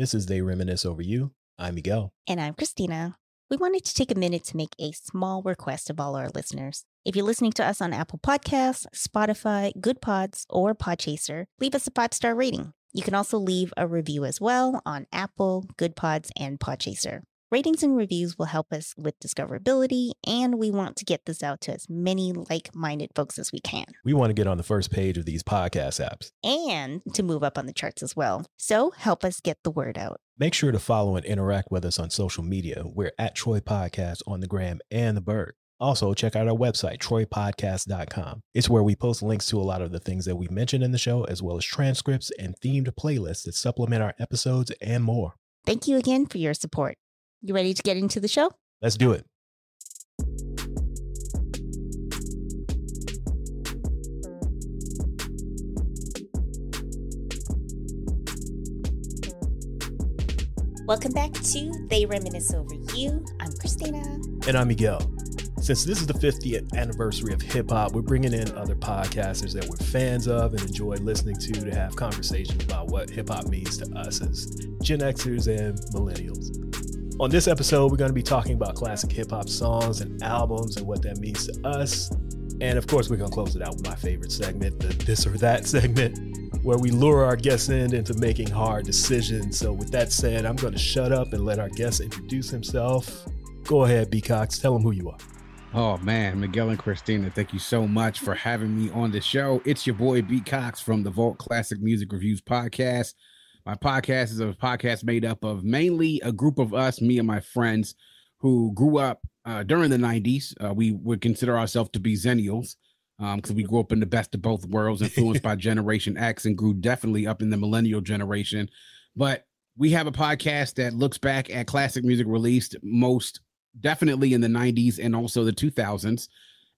This is They Reminisce Over You. I'm Miguel. And I'm Christina. We wanted to take a minute to make a small request of all our listeners. If you're listening to us on Apple Podcasts, Spotify, Good Pods, or Podchaser, leave us a five star rating. You can also leave a review as well on Apple, Good Pods, and Podchaser. Ratings and reviews will help us with discoverability, and we want to get this out to as many like minded folks as we can. We want to get on the first page of these podcast apps and to move up on the charts as well. So help us get the word out. Make sure to follow and interact with us on social media. We're at Troy Podcast on the gram and the bird. Also, check out our website, troypodcast.com. It's where we post links to a lot of the things that we mentioned in the show, as well as transcripts and themed playlists that supplement our episodes and more. Thank you again for your support. You ready to get into the show? Let's do it. Welcome back to They Reminisce Over You. I'm Christina. And I'm Miguel. Since this is the 50th anniversary of hip hop, we're bringing in other podcasters that we're fans of and enjoy listening to to have conversations about what hip hop means to us as Gen Xers and millennials. On this episode, we're going to be talking about classic hip hop songs and albums and what that means to us. And of course, we're going to close it out with my favorite segment, the this or that segment, where we lure our guests in into making hard decisions. So, with that said, I'm going to shut up and let our guest introduce himself. Go ahead, B Cox. Tell him who you are. Oh man, Miguel and Christina, thank you so much for having me on the show. It's your boy B Cox from the Vault Classic Music Reviews podcast. My podcast is a podcast made up of mainly a group of us, me and my friends, who grew up uh, during the 90s. Uh, we would consider ourselves to be Zennials because um, we grew up in the best of both worlds, influenced by Generation X, and grew definitely up in the millennial generation. But we have a podcast that looks back at classic music released most definitely in the 90s and also the 2000s.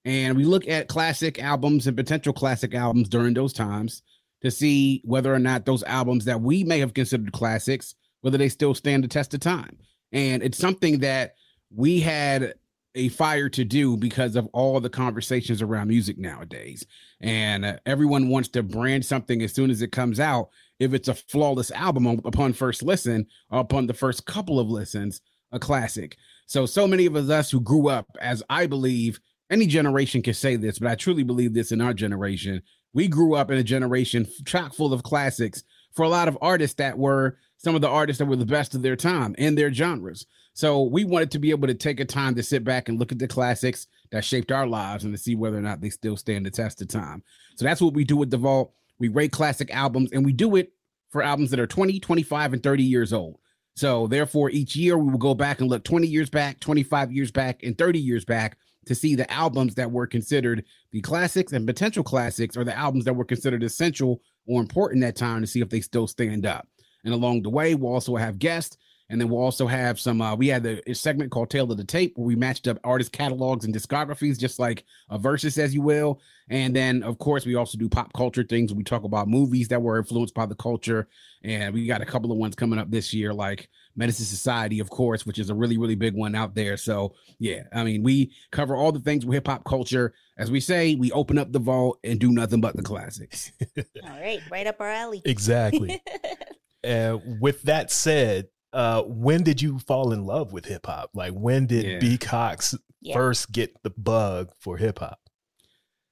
And we look at classic albums and potential classic albums during those times to see whether or not those albums that we may have considered classics, whether they still stand the test of time. And it's something that we had a fire to do because of all the conversations around music nowadays. And uh, everyone wants to brand something as soon as it comes out. If it's a flawless album upon first listen upon the first couple of listens, a classic. So, so many of us who grew up, as I believe any generation can say this, but I truly believe this in our generation, we grew up in a generation chock full of classics for a lot of artists that were some of the artists that were the best of their time in their genres. So we wanted to be able to take a time to sit back and look at the classics that shaped our lives and to see whether or not they still stand the test of time. So that's what we do with the vault. We rate classic albums and we do it for albums that are 20, 25, and 30 years old. So therefore, each year we will go back and look 20 years back, 25 years back, and 30 years back to see the albums that were considered the classics and potential classics or the albums that were considered essential or important that time to see if they still stand up. And along the way, we'll also have guests. And then we'll also have some. Uh, we had a segment called "Tale of the Tape" where we matched up artist catalogs and discographies, just like a versus, as you will. And then, of course, we also do pop culture things. We talk about movies that were influenced by the culture, and we got a couple of ones coming up this year, like Menace II Society, of course, which is a really, really big one out there. So, yeah, I mean, we cover all the things with hip hop culture. As we say, we open up the vault and do nothing but the classics. all right, right up our alley. Exactly. and with that said, uh, when did you fall in love with hip hop? Like, when did yeah. B Cox yeah. first get the bug for hip hop?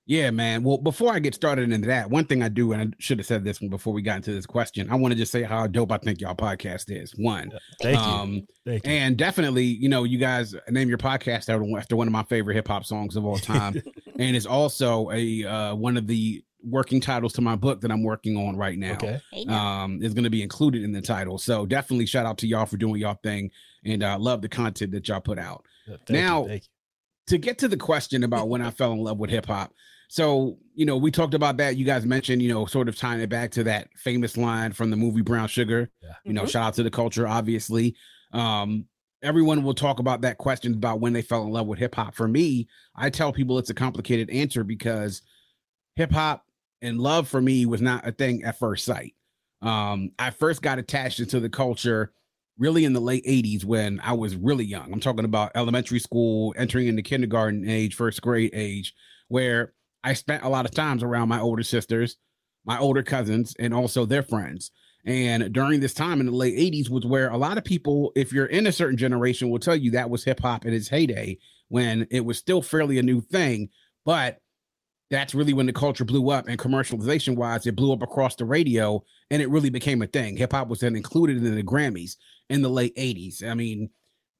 Yeah, man. Well, before I get started into that, one thing I do, and I should have said this one before we got into this question, I want to just say how dope I think y'all podcast is. One, thank um, you, thank you, and definitely, you know, you guys name your podcast after one of my favorite hip hop songs of all time, and it's also a uh, one of the working titles to my book that I'm working on right now. Okay, um, is going to be included in the title. So definitely shout out to y'all for doing y'all thing, and I uh, love the content that y'all put out. now, you, you. to get to the question about when I fell in love with hip hop. So, you know, we talked about that. You guys mentioned, you know, sort of tying it back to that famous line from the movie Brown Sugar. Yeah. You know, mm-hmm. shout out to the culture, obviously. Um, everyone will talk about that question about when they fell in love with hip hop. For me, I tell people it's a complicated answer because hip hop and love for me was not a thing at first sight. Um, I first got attached into the culture really in the late 80s when I was really young. I'm talking about elementary school, entering into kindergarten age, first grade age, where I spent a lot of times around my older sisters, my older cousins, and also their friends. And during this time in the late 80s was where a lot of people, if you're in a certain generation, will tell you that was hip hop in its heyday when it was still fairly a new thing. But that's really when the culture blew up and commercialization wise, it blew up across the radio and it really became a thing. Hip hop was then included in the Grammys in the late 80s. I mean,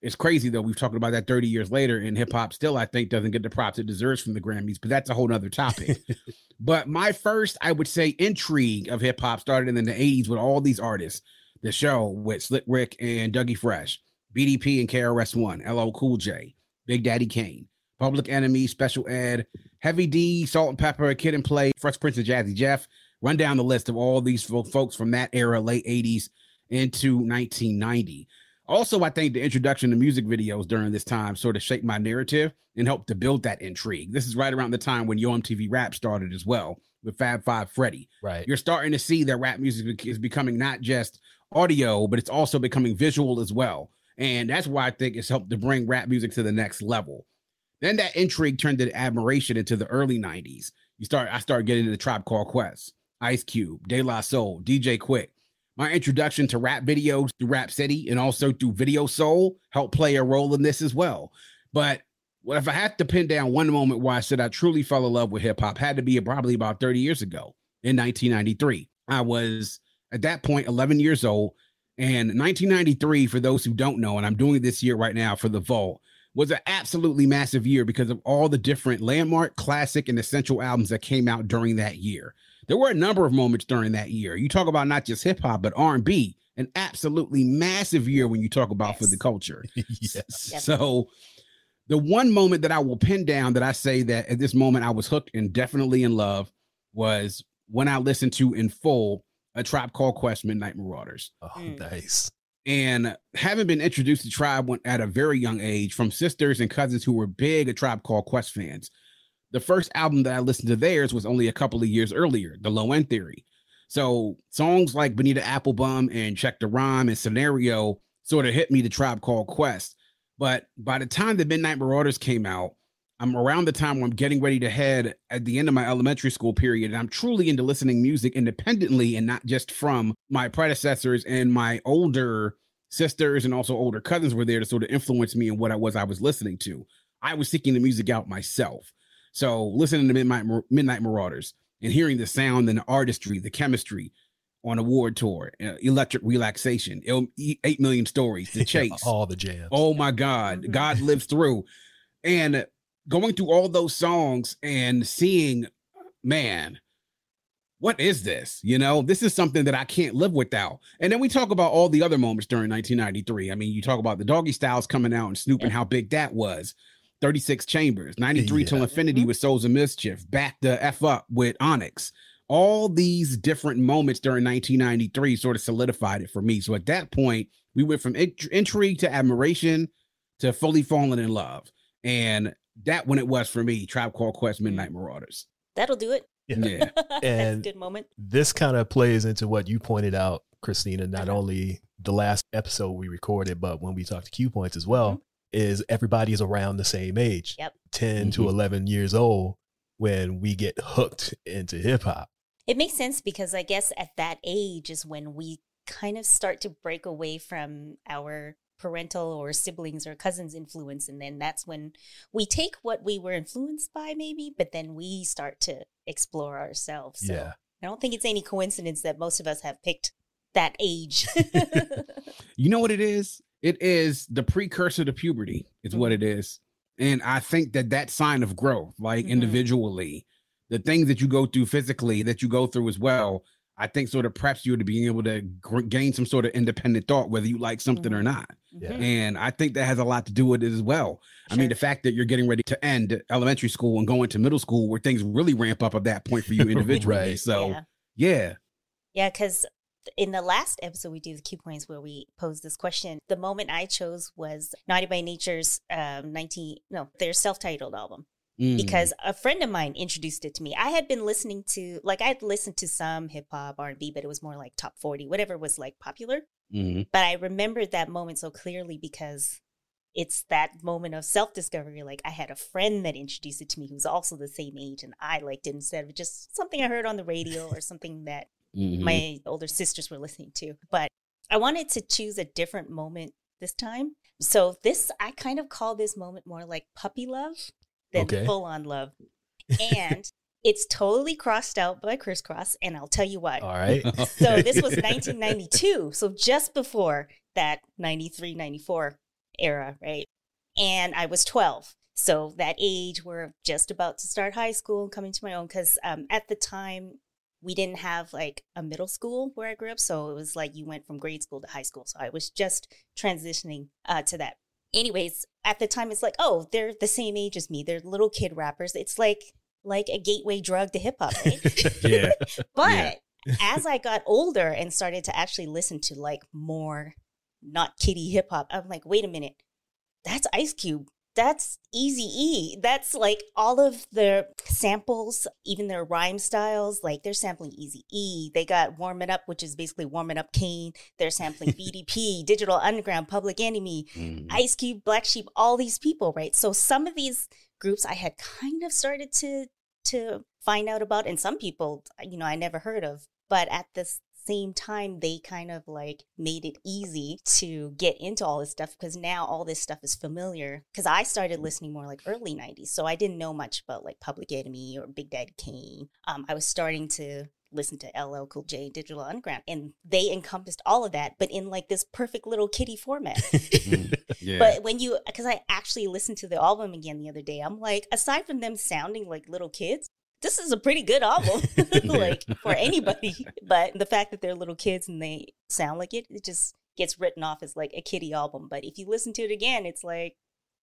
it's crazy though. We've talked about that 30 years later, and hip hop still, I think, doesn't get the props it deserves from the Grammys, but that's a whole nother topic. but my first, I would say, intrigue of hip hop started in the 80s with all these artists. The show with Slick Rick and Dougie Fresh, BDP and KRS One, LL Cool J, Big Daddy Kane, Public Enemy, Special Ed, Heavy D, Salt and Pepa, Kid and Play, Fresh Prince and Jazzy Jeff. Run down the list of all these folks from that era, late 80s into 1990. Also, I think the introduction to music videos during this time sort of shaped my narrative and helped to build that intrigue. This is right around the time when Yo MTV Rap started as well with Fab Five Freddy. Right. You're starting to see that rap music is becoming not just audio, but it's also becoming visual as well. And that's why I think it's helped to bring rap music to the next level. Then that intrigue turned to admiration into the early 90s. You start, I started getting into the Tribe Called Quest, Ice Cube, De La Soul, DJ Quik, my introduction to rap videos through Rap City and also through Video Soul helped play a role in this as well. But what if I had to pin down one moment why I said I truly fell in love with hip hop had to be probably about 30 years ago in 1993. I was at that point 11 years old. And 1993, for those who don't know, and I'm doing this year right now for the Vault, was an absolutely massive year because of all the different landmark, classic, and essential albums that came out during that year there were a number of moments during that year. You talk about not just hip hop, but R and B, an absolutely massive year when you talk about yes. for the culture. yes. So the one moment that I will pin down that I say that at this moment I was hooked and definitely in love was when I listened to in full a Tribe Called Quest Midnight Marauders. Oh, mm. nice. And having been introduced to Tribe at a very young age from sisters and cousins who were big a Tribe Called Quest fans, the first album that I listened to theirs was only a couple of years earlier, The Low End Theory. So songs like Bonita Applebum and Check the Rhyme and Scenario sort of hit me the tribe called Quest. But by the time the Midnight Marauders came out, I'm around the time where I'm getting ready to head at the end of my elementary school period. And I'm truly into listening music independently and not just from my predecessors and my older sisters and also older cousins were there to sort of influence me in what I was I was listening to. I was seeking the music out myself. So listening to Midnight Midnight Marauders and hearing the sound and the artistry, the chemistry on Award Tour, uh, electric relaxation, eight million stories, the chase, all the jams. Oh my God, mm-hmm. God lives through, and going through all those songs and seeing, man, what is this? You know, this is something that I can't live without. And then we talk about all the other moments during 1993. I mean, you talk about the doggy styles coming out and Snoop and how big that was. 36 Chambers, 93 yeah. Till Infinity mm-hmm. with Souls of Mischief, Back the F Up with Onyx. All these different moments during 1993 sort of solidified it for me. So at that point, we went from int- intrigue to admiration to fully falling in love. And that when it was for me, Tribe Called Quest Midnight Marauders. That'll do it. Yeah. yeah. and good moment. This kind of plays into what you pointed out, Christina, not uh-huh. only the last episode we recorded, but when we talked to Q points as well. Mm-hmm is everybody is around the same age. Yep. 10 mm-hmm. to 11 years old when we get hooked into hip hop. It makes sense because I guess at that age is when we kind of start to break away from our parental or siblings or cousins influence and then that's when we take what we were influenced by maybe but then we start to explore ourselves so yeah i don't think it's any coincidence that most of us have picked that age you know what it is it is the precursor to puberty is what mm-hmm. it is and i think that that sign of growth like mm-hmm. individually the things that you go through physically that you go through as well i think sort of preps you to being able to g- gain some sort of independent thought whether you like something mm-hmm. or not yeah. and i think that has a lot to do with it as well sure. i mean the fact that you're getting ready to end elementary school and going to middle school where things really ramp up at that point for you individually right. so yeah yeah yeah because in the last episode we do the Q points where we posed this question. The moment i chose was naughty by nature's um 19 no their self-titled album. Mm. because a friend of mine introduced it to me. I had been listening to like i'd listened to some hip-hop r&b but it was more like top 40 whatever was like popular. Mm-hmm. but i remembered that moment so clearly because it's that moment of self-discovery. Like i had a friend that introduced it to me who's also the same age and i liked it instead of just something i heard on the radio or something that mm-hmm. my older sisters were listening to. But I wanted to choose a different moment this time. So this I kind of call this moment more like puppy love than okay. full on love. And it's totally Krossed Out by Kris Kross, and I'll tell you why. All right. so this was 1992. So just before that 93, 94 era, right? And I was 12. So that age, we're just about to start high school and coming to my own. Because um, at the time, we didn't have like a middle school where I grew up. So it was like you went from grade school to high school. So I was just transitioning uh, to that. Anyways, at the time, it's like, oh, they're the same age as me. They're little kid rappers. It's like like a gateway drug to hip hop, right? yeah. but yeah. as I got older and started to actually listen to like more not kiddie hip hop, I'm like, wait a minute, that's Ice Cube that's Easy E. That's like all of their samples, even their rhyme styles. Like they're sampling Easy E. They got Warm It Up, which is basically Warming Up Kane. They're sampling BDP, Digital Underground, Public Enemy, mm. Ice Cube, Black Sheep, all these people, right? So some of these groups I had kind of started to to find out about, and some people, you know, I never heard of. But at this same time they kind of like made it easy to get into all this stuff because now all this stuff is familiar because i started listening more like early 90s so i didn't know much about like public enemy or big daddy kane um, i was starting to listen to LL Cool J, Digital Underground, and they encompassed all of that, but in like this perfect little kitty format. Mm-hmm. yeah. But when you, because I actually listened to the album again the other day, I'm like, aside from them sounding like little kids, this is a pretty good album, like for anybody. But the fact that they're little kids and they sound like it, it just gets written off as like a kiddie album. But if you listen to it again, it's like,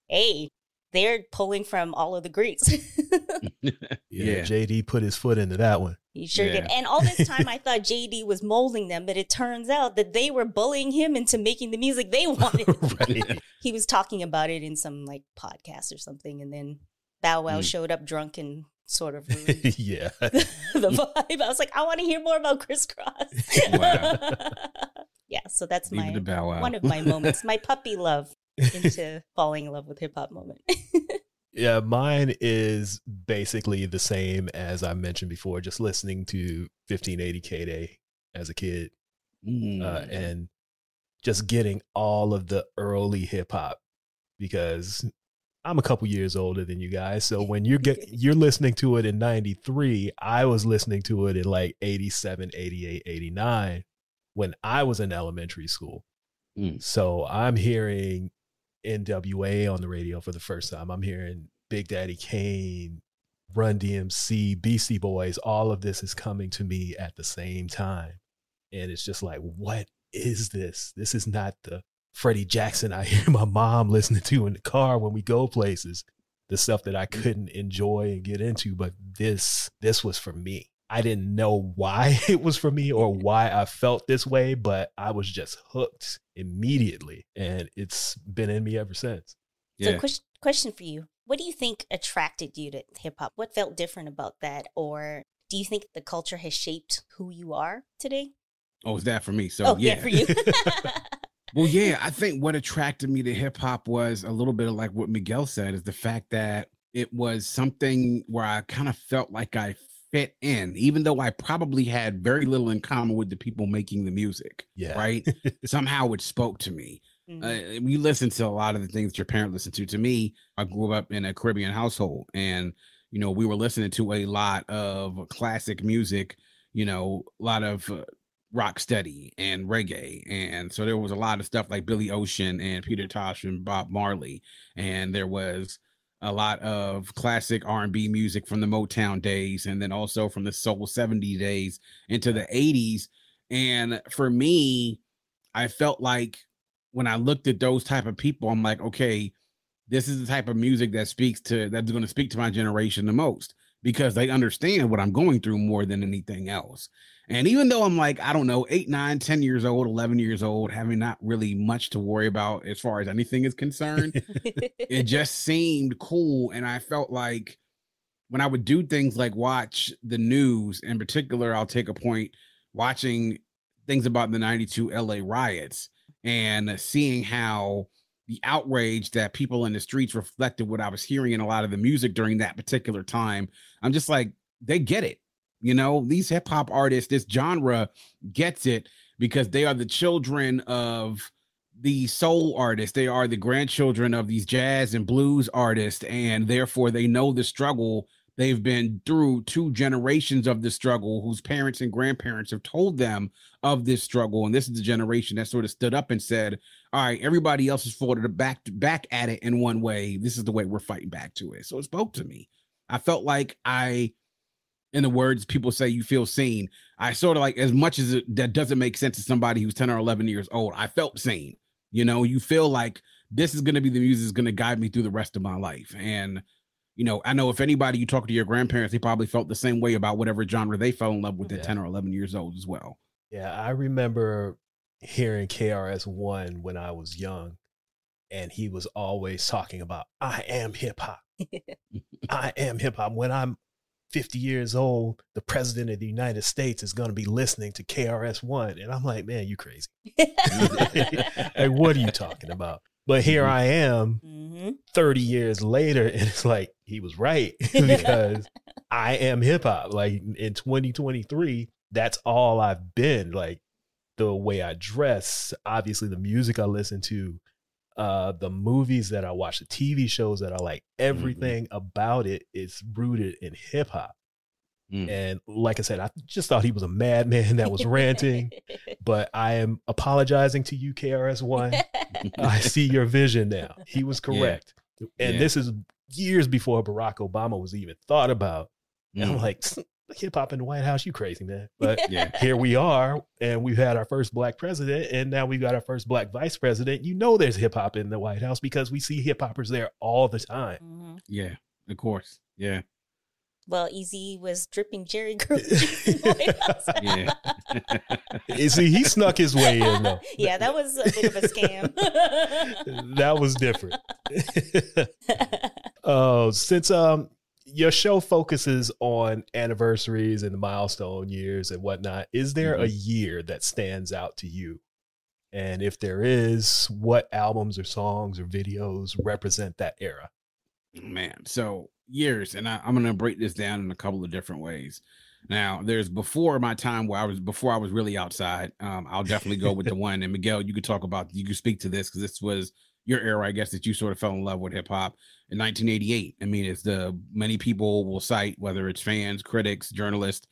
hey, they're pulling from all of the greats. yeah, yeah, JD put his foot into that one. He sure yeah. did. And all this time I thought JD was molding them, but it turns out that they were bullying him into making the music they wanted. he was talking about it in some like podcast or something, and then Bow Wow mm. showed up drunk and sort of ruined yeah the, the, vibe. I was like, I want to hear more about Kris Kross. Wow. yeah, so that's my one of my moments, my puppy love into falling in love with hip hop moment. yeah, mine is basically the same as I mentioned before. Just listening to 1580 K Day as a kid, mm. uh, and just getting all of the early hip hop because I'm a couple years older than you guys. So when you're get, you're listening to it in 93, I was listening to it in like 87, 88, 89 when I was in elementary school. Mm. So I'm hearing NWA on the radio for the first time. I'm hearing Big Daddy Kane, Run DMC, Beastie Boys. All of this is coming to me at the same time. And it's just like, what is this? This is not the Freddie Jackson I hear my mom listening to in the car when we go places. The stuff that I couldn't enjoy and get into, but this this was for me. I didn't know why it was for me or why I felt this way, but I was just hooked immediately, and it's been in me ever since. Yeah. So, question question for you: What do you think attracted you to hip hop? What felt different about that, or do you think the culture has shaped who you are today? Oh, is that for me? So oh, yeah, yeah for you. Well, yeah, I think what attracted me to hip hop was a little bit of like what Miguel said is the fact that it was something where I kind of felt like I fit in, even though I probably had very little in common with the people making the music. Yeah. Right. Somehow it spoke to me. Mm-hmm. Uh, we listen to a lot of the things your parent listened to. To me, I grew up in a Caribbean household and, you know, we were listening to a lot of classic music, you know, a lot of uh, rock steady and reggae and so there was a lot of stuff like billy ocean and peter tosh and bob marley and there was a lot of classic r&b music from the motown days and then also from the soul 70 days into the 80s and for me i felt like when i looked at those type of people i'm like okay this is the type of music that speaks to that's going to speak to my generation the most because they understand what i'm going through more than anything else and even though I'm like, I don't know, eight, nine, 10 years old, 11 years old, having not really much to worry about as far as anything is concerned, it just seemed cool. And I felt like when I would do things like watch the news, in particular, I'll take a point watching things about the 92 LA riots and seeing how the outrage that people in the streets reflected what I was hearing in a lot of the music during that particular time. I'm just like, they get it You know, these hip hop artists, this genre gets it because they are the children of the soul artists. They are the grandchildren of these jazz and blues artists, and therefore they know the struggle. They've been through two generations of the struggle, whose parents and grandparents have told them of this struggle. And this is the generation that sort of stood up and said, All right, everybody else is folded back back at it in one way. This is the way we're fighting back to it. So it spoke to me. I felt like I in the words people say you feel seen. I sort of like as much as it, that doesn't make sense to somebody who's 10 or 11 years old i felt seen. You know you feel like this is going to be the music is going to guide me through the rest of my life. And you know i know if anybody you talk to your grandparents they probably felt the same way about whatever genre they fell in love with at 10 or 11 years old as well. Yeah i remember hearing krs1 when i was young and he was always talking about i am hip-hop i am hip-hop when i'm 50 years old, the president of the United States is going to be listening to KRS One. And I'm like, man, you crazy. like, what are you talking about? But here mm-hmm. I am mm-hmm. 30 years later, and it's like, he was right because I am hip hop. Like in 2023, that's all I've been. Like the way I dress, obviously, the music I listen to, uh, the movies that I watch, the TV shows that I like, mm-hmm. everything mm-hmm. about it is rooted in hip hop. Mm. And like I said, I just thought he was a madman that was ranting, but I am apologizing to you, KRS1. I see your vision now. He was correct. Yeah. And yeah. this is years before Barack Obama was even thought about. Mm. And I'm mm. like, hip hop in the White House, you crazy man. But yeah. here we are, and we've had our first black president, and now we've got our first black vice president. You know, there's hip hop in the White House because we see hip hoppers there all the time. Mm-hmm. Yeah, of course. Yeah. Well, Eazy was dripping Jheri Curl. yeah. See, he snuck his way in though. Yeah, that was a bit of a scam. that was different. Oh, uh, since um your show focuses on anniversaries and milestone years and whatnot. Is there mm-hmm. a year that stands out to you? And if there is, what albums or songs or videos represent that era? Man, so years, and I, am going to break this down in a couple of different ways. Now, there's before my time where I was before I was really outside. Um, I'll definitely go with the one. And Miguel, you could talk about, you could speak to this because this was your era, I guess, that you sort of fell in love with hip hop in 1988. I mean, it's the many people will cite whether it's fans, critics, journalists,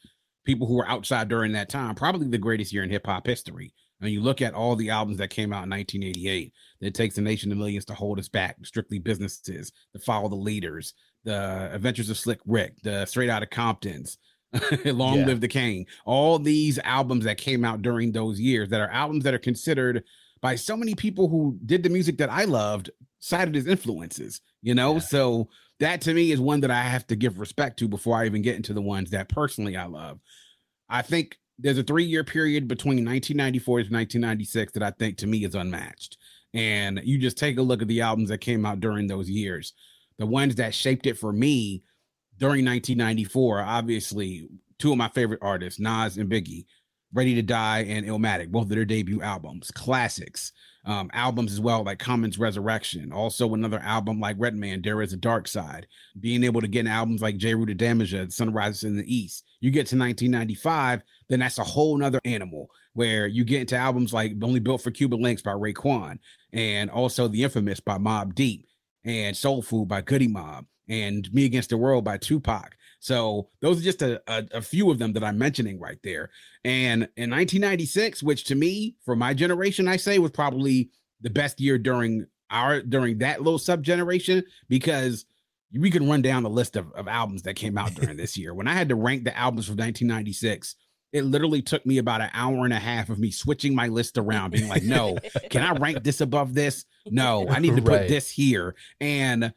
people who were outside during that time, probably the greatest year in hip hop history. And you look at all the albums that came out in 1988, it takes a nation of millions to hold us back. Strictly businesses, to follow the leaders, the Adventures of Slick Rick, the Straight Outta Comptons, Long yeah. Live the King. All these albums that came out during those years that are albums that are considered by so many people who did the music that I loved, cited as influences, you know? Yeah. So that to me is one that I have to give respect to before I even get into the ones that personally I love. I think there's a three year period between 1994 to 1996 that I think to me is unmatched. And you just take a look at the albums that came out during those years. The ones that shaped it for me during 1994, obviously, two of my favorite artists, Nas and Biggie. Ready to Die and Illmatic, both of their debut albums, classics. Um, albums as well, like Common's Resurrection. Also, another album like Redman, There Is a Dark Side. Being able to get albums like Jeru the Damaja, Sunrises in the East. You get to 1995, then that's a whole nother animal where you get into albums like Only Built for Cuban Links by Raekwon, and also The Infamous by Mobb Deep, and Soul Food by Goodie Mob, and Me Against the World by Tupac. So those are just a, a, a, few of them that I'm mentioning right there. And in 1996, which to me, for my generation, I say was probably the best year during our during that little sub generation because we can run down the list of, of albums that came out during this year. When I had to rank the albums from 1996, it literally took me about an hour and a half of me switching my list around, being like, no, can I rank this above this? No, I need to put right. this here. And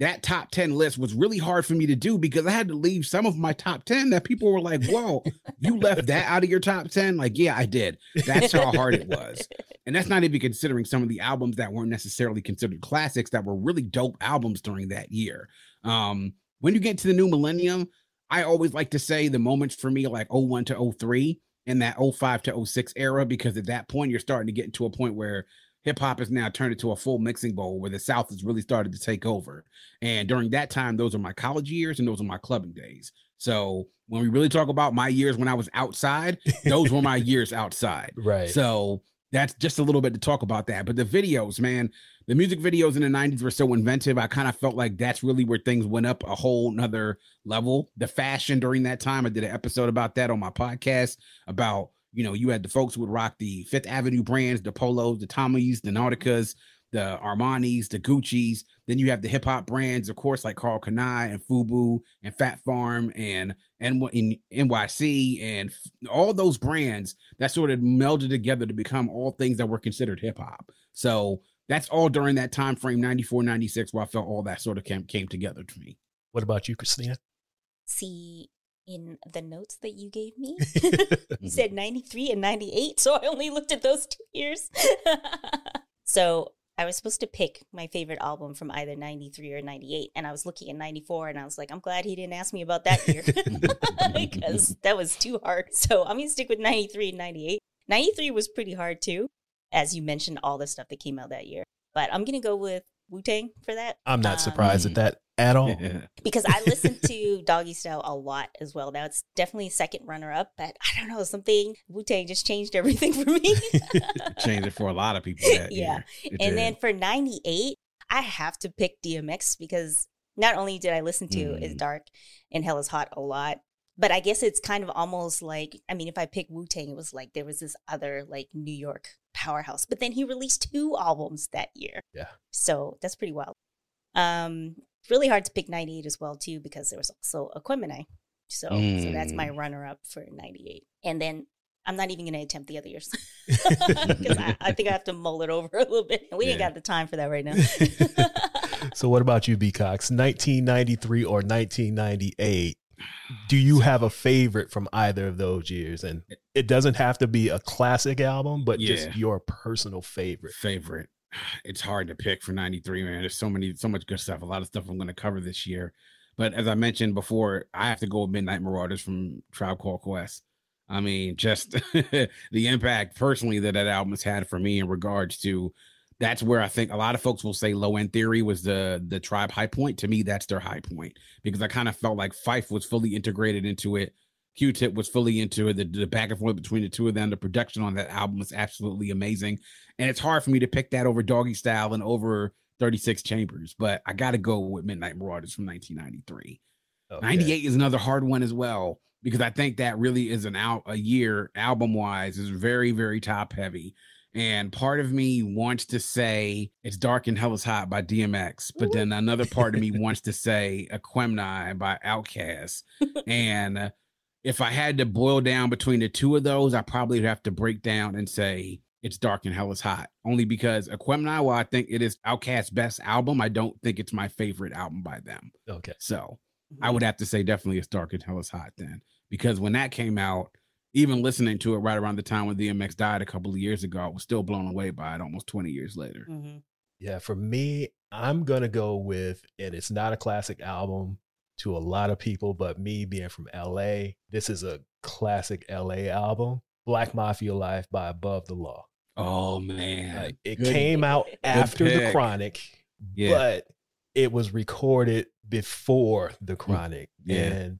that top 10 list was really hard for me to do because I had to leave some of my top 10 that people were like, Whoa, you left that out of your top 10? Like, yeah, I did. That's how hard it was. And that's not even considering some of the albums that weren't necessarily considered classics that were really dope albums during that year. Um, when you get to the new millennium, I always like to say the moments for me like 01 to 03 and that 05 to 06 era, because at that point you're starting to get into a point where hip hop has now turned into a full mixing bowl where the South has really started to take over. And during that time, those are my college years and those are my clubbing days. So when we really talk about my years when I was outside, those were my years outside. Right. So that's just a little bit to talk about that. But the videos, man, the music videos in the 90s were so inventive. I kind of felt like that's really where things went up a whole nother level. The fashion during that time, I did an episode about that on my podcast about, you know, you had the folks who would rock the Fifth Avenue brands, the Polos, the Tommies, the Nauticas, the Armani's, the Gucci's. Then you have the hip hop brands, of course, like Karl Kani and Fubu and Phat Farm and and in NYC and all those brands that sort of melded together to become all things that were considered hip hop. So that's all during that time frame, 94, 96, where I felt all that sort of came, came together to me. What about you, Christina? See, in the notes that you gave me, you said mm-hmm. 93 and 98. So I only looked at those two years. so I was supposed to pick my favorite album from either 93 or 98. And I was looking at 94 and I was like, I'm glad he didn't ask me about that year because that was too hard. So I'm going to stick with 93 and 98. 93 was pretty hard too, as you mentioned, all the stuff that came out that year. But I'm going to go with Wu Tang for that. I'm not um, surprised at that at all. because I listened to Doggy Style a lot as well. Now it's definitely second runner up, but I don't know, something Wu Tang just changed everything for me. changed it for a lot of people. yeah. and did. then for 98, I have to pick DMX because not only did I listen to mm. It's Dark and Hell is Hot a lot, but I guess it's kind of almost like I mean, if I pick Wu Tang, it was like there was this other like New York powerhouse. But then he released two albums that year. Yeah. So that's pretty wild. Um, really hard to pick 98 as well too because there was also Aquemini. So mm. so that's my mm. runner up for 98. And then I'm not even going to attempt the other years because I, I, think I have to mull it over a little bit. We yeah. ain't got the time for that right now. so what about you, B Cox? 1993 or 1998? Do you have a favorite from either of those years? And it doesn't have to be a classic album, but yeah. just your personal favorite. Favorite it's hard to pick for 93 man there's so many so much good stuff a lot of stuff i'm going to cover this year but as i mentioned before i have to go with midnight marauders from tribe called quest i mean just the impact personally that that album has had for me in regards to that's where i think a lot of folks will say low end theory was the the tribe high point to me that's their high point because i kind of felt like Phife was fully integrated into it Q-Tip was fully into it. The, the, back and forth between the two of them, the production on that album was absolutely amazing. And it's hard for me to pick that over Doggy Style and over 36 Chambers, but I got to go with Midnight Marauders from 1993. Okay. 98 is another hard one as well because I think that really is an out a year album wise is very very top heavy. And part of me wants to say it's dark and hell is hot by DMX, but then another part of me wants to say Aquemini by Outkast. and if I had to boil down between the two of those, I probably would have to break down and say it's dark and hell is hot. Only because Aquemini, while I think it is Outkast's best album, I don't think it's my favorite album by them. Okay. So I mm-hmm. would have to say definitely it's dark and hell is hot then. Because when that came out, even listening to it right around the time when DMX died a couple of years ago, I was still blown away by it almost 20 years later. Mm-hmm. Yeah, for me, I'm gonna go with, and it's not a classic album, to a lot of people, but me being from LA, this is a classic LA album. Black Mafia Life by Above the Law. Oh man. Like, it Good. came out after the Chronic, yeah. but it was recorded before the mm, Chronic. Yeah. And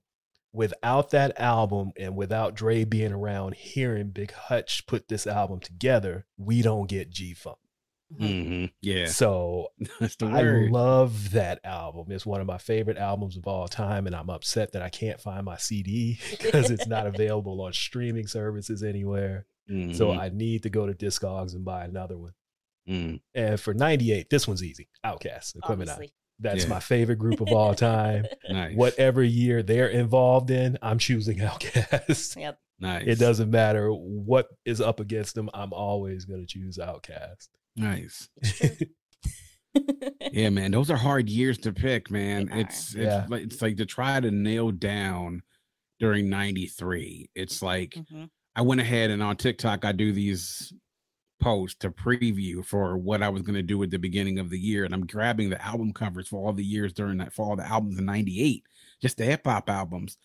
without that album and without Dre being around hearing Big Hutch put this album together, we don't get G Funk. Mm-hmm. Yeah. So I love that album. It's one of my favorite albums of all time, and I'm upset that I can't find my CD because it's not available on streaming services anywhere. Mm-hmm. So I need to go to Discogs and buy another one. Mm. And for 98, this one's easy. Outkast, Aquemini. That's yeah. my favorite group of all time. nice. Whatever year they're involved in, I'm choosing Outkast. Yep. Nice. It doesn't matter what is up against them. I'm always going to choose Outkast. Nice. yeah, man, those are hard years to pick, man. It's it's yeah. like it's like to try to nail down during 93. It's like mm-hmm. I went ahead and on TikTok I do these posts to preview for what I was going to do at the beginning of the year and I'm grabbing the album covers for all the years during that for all the albums in 98, just the hip hop albums.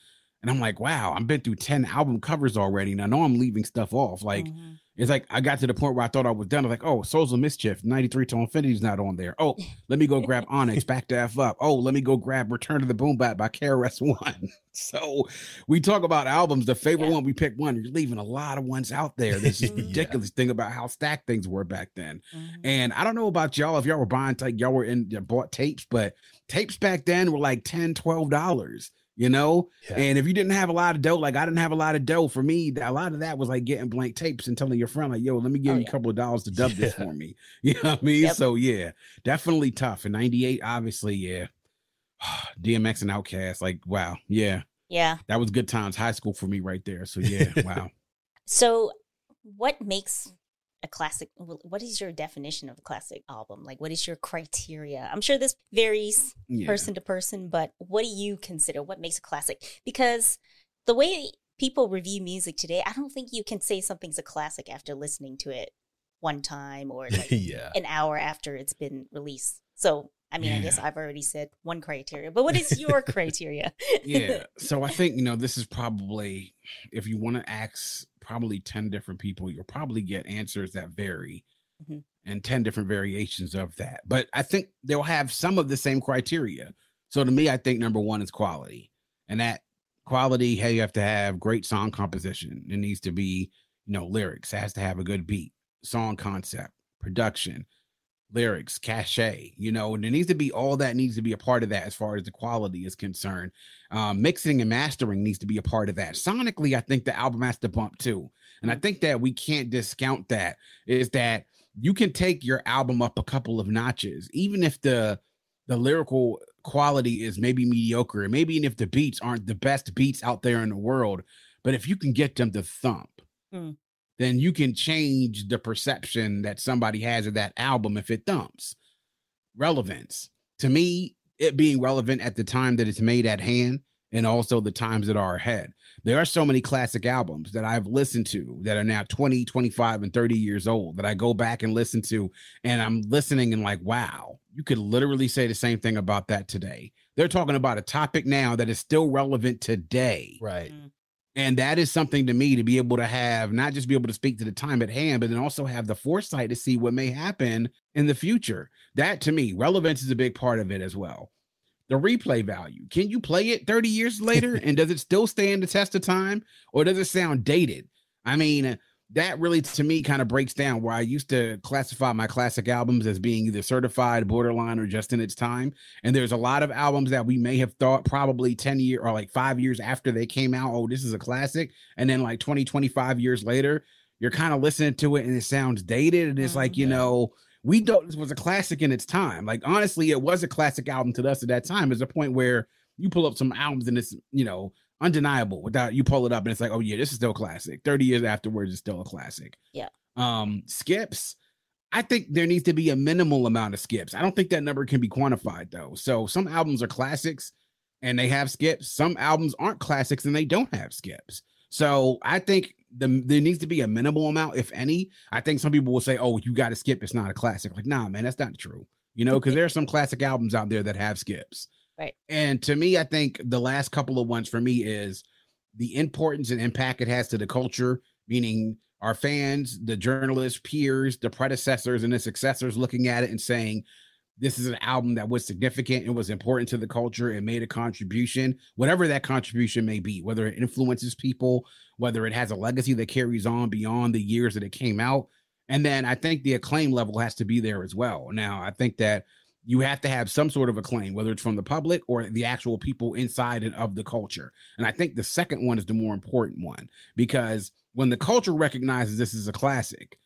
And I'm like, wow, I've been through 10 album covers already. And I know I'm leaving stuff off. Like, mm-hmm It's like I got to the point where I thought I was done. I was like, oh, Souls of Mischief, 93 to Infinity's not on there. Oh, let me go grab Onyx, back to F up. Oh, let me go grab Return to the Boom Bap by KRS One. so we talk about albums. The favorite yeah. one, we pick one. You're leaving a lot of ones out there. This is ridiculous yeah. thing about how stacked things were back then. Mm-hmm. And I don't know about y'all if y'all were buying like y'all were in bought tapes, but tapes back then were like 10 12 dollars you know? Yeah. and if you didn't have a lot of dough like i didn't have a lot of dough for me a lot of that was like getting blank tapes and telling your friend like yo let me give oh, you yeah. a couple of dollars to dub yeah. this for me. You know what i mean? Yep. so yeah definitely tough. In 98 obviously yeah. Dmx and OutKast like wow yeah. Yeah. That was good times. High school for me right there. So yeah wow. So what makes a classic what is your definition of a classic album like what is your criteria i'm sure this varies yeah. person to person but what do you consider what makes a classic because the way people review music today i don't think you can say something's a classic after listening to it one time or like yeah. an hour after it's been released so I mean, yeah. I guess I've already said one criteria, but what is your criteria? yeah. So I think, you know, this is probably, if you want to ask probably 10 different people, you'll probably get answers that vary mm-hmm. and 10 different variations of that. But I think they'll have some of the same criteria. So to me, I think number one is quality. And that quality, hey, you have to have great song composition. It needs to be, you know, lyrics, it has to have a good beat, song concept, production lyrics, cachet, you know, and there needs to be all that needs to be a part of that as far as the quality is concerned. Um, mixing and mastering needs to be a part of that. Sonically, I think the album has to bump too. And I mm. think that we can't discount that is that you can take your album up a couple of notches, even if the the lyrical quality is maybe mediocre, and maybe even if the beats aren't the best beats out there in the world, but if you can get them to thump, mm then you can change the perception that somebody has of that album if it thumps. Relevance. To me, it being relevant at the time that it's made at hand and also the times that are ahead. There are so many classic albums that I've listened to that are now 20, 25, and 30 years old that I go back and listen to, and I'm listening and like, wow, you could literally say the same thing about that today. They're talking about a topic now that is still relevant today. Right. Mm-hmm. And that is something to me to be able to have, not just be able to speak to the time at hand, but then also have the foresight to see what may happen in the future. That to me, relevance is a big part of it as well. The replay value. Can you play it 30 years later and does it still stand the test of time or does it sound dated? I mean, that really to me kind of breaks down where I used to classify my classic albums as being either certified, borderline, or just in its time. And there's a lot of albums that we may have thought probably 10 years or like five years after they came out, oh, this is a classic. And then like 20, 25 years later, you're kind of listening to it and it sounds dated. And it's mm-hmm. like, you know, we thought this was a classic in its time. Like honestly, it was a classic album to us at that time. There's a point where you pull up some albums and it's, you know, undeniable without you pull it up and it's like, oh yeah, this is still classic. 30 years afterwards, it's still a classic. Yeah. Um, skips. I think there needs to be a minimal amount of skips. I don't think that number can be quantified though. So some albums are classics and they have skips. Some albums aren't classics and they don't have skips. So I think the, there needs to be a minimal amount, if any. I think some people will say, "Oh, you got to skip. It's not a classic." Like, nah, man, that's not true. You know, because there are some classic albums out there that have skips. Right. And to me, I think the last couple of ones for me is the importance and impact it has to the culture, meaning our fans, the journalists, peers, the predecessors, and the successors looking at it and saying, this is an album that was significant and was important to the culture and made a contribution, whatever that contribution may be, whether it influences people, whether it has a legacy that carries on beyond the years that it came out. And then I think the acclaim level has to be there as well. Now, I think that you have to have some sort of acclaim, whether it's from the public or the actual people inside and of the culture. And I think the second one is the more important one because when the culture recognizes this is a classic,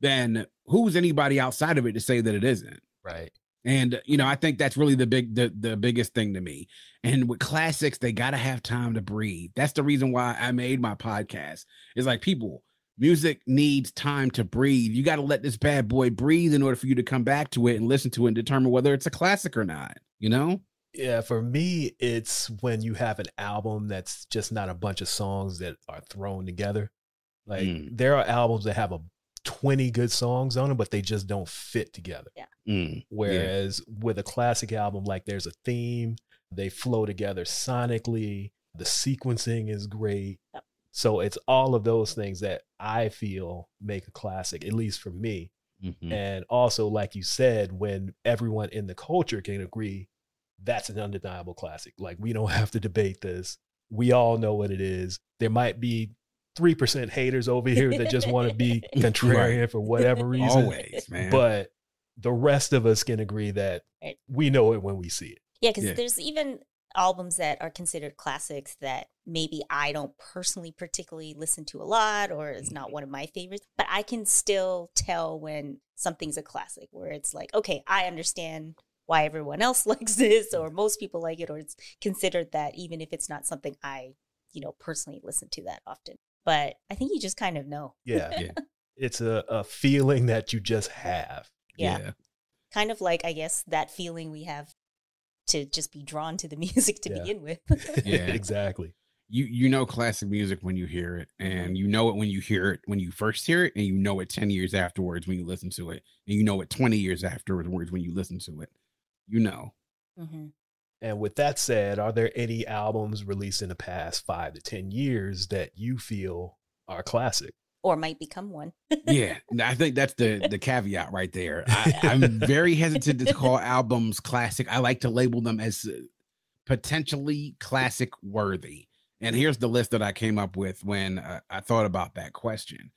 then who's anybody outside of it to say that it isn't? Right. And you know, I think that's really the big the, the biggest thing to me. And with classics, they gotta have time to breathe. That's the reason why I made my podcast. Is like people, music needs time to breathe. You got to let this bad boy breathe in order for you to come back to it and listen to it and determine whether it's a classic or not, you know? Yeah, for me, it's when you have an album that's just not a bunch of songs that are thrown together. Like mm. there are albums that have a 20 good songs on them, but they just don't fit together. Yeah. Mm. Whereas yeah. with a classic album, like there's a theme, they flow together sonically, the sequencing is great. Yep So it's all of those things that I feel make a classic, at least for me. Mhm. And also, like you said, when everyone in the culture can agree, that's an undeniable classic. Like we don't have to debate this. We all know what it is. There might be 3% haters over here that just want to be contrarian for whatever reason. Always, man. But the rest of us can agree that Right. we know it when we see it. Yeah, because Yeah. there's even albums that are considered classics that maybe I don't personally particularly listen to a lot or is Mm-hmm. not one of my favorites, but I can still tell when something's a classic where it's like, okay, I understand why everyone else likes this or most people like it or it's considered that even if it's not something I, you know, personally listen to that often. But I think you just kind of know. Yeah. Yeah. It's a, a feeling that you just have. Yeah. Kind of like I guess that feeling we have to just be drawn to the music to Yeah. begin with. Yeah. exactly. You you know classic music when you hear it, and you know it when you hear it when you first hear it, and you know it 10 years afterwards when you listen to it, and you know it 20 years afterwards when you listen to it. You know. hmm And with that said, are there any albums released in the past five to 10 years that you feel are classic? Or might become one. yeah, I think that's the the caveat right there. I, I'm very hesitant to call albums classic. I like to label them as uh, potentially classic worthy. And here's the list that I came up with when uh, I thought about that question.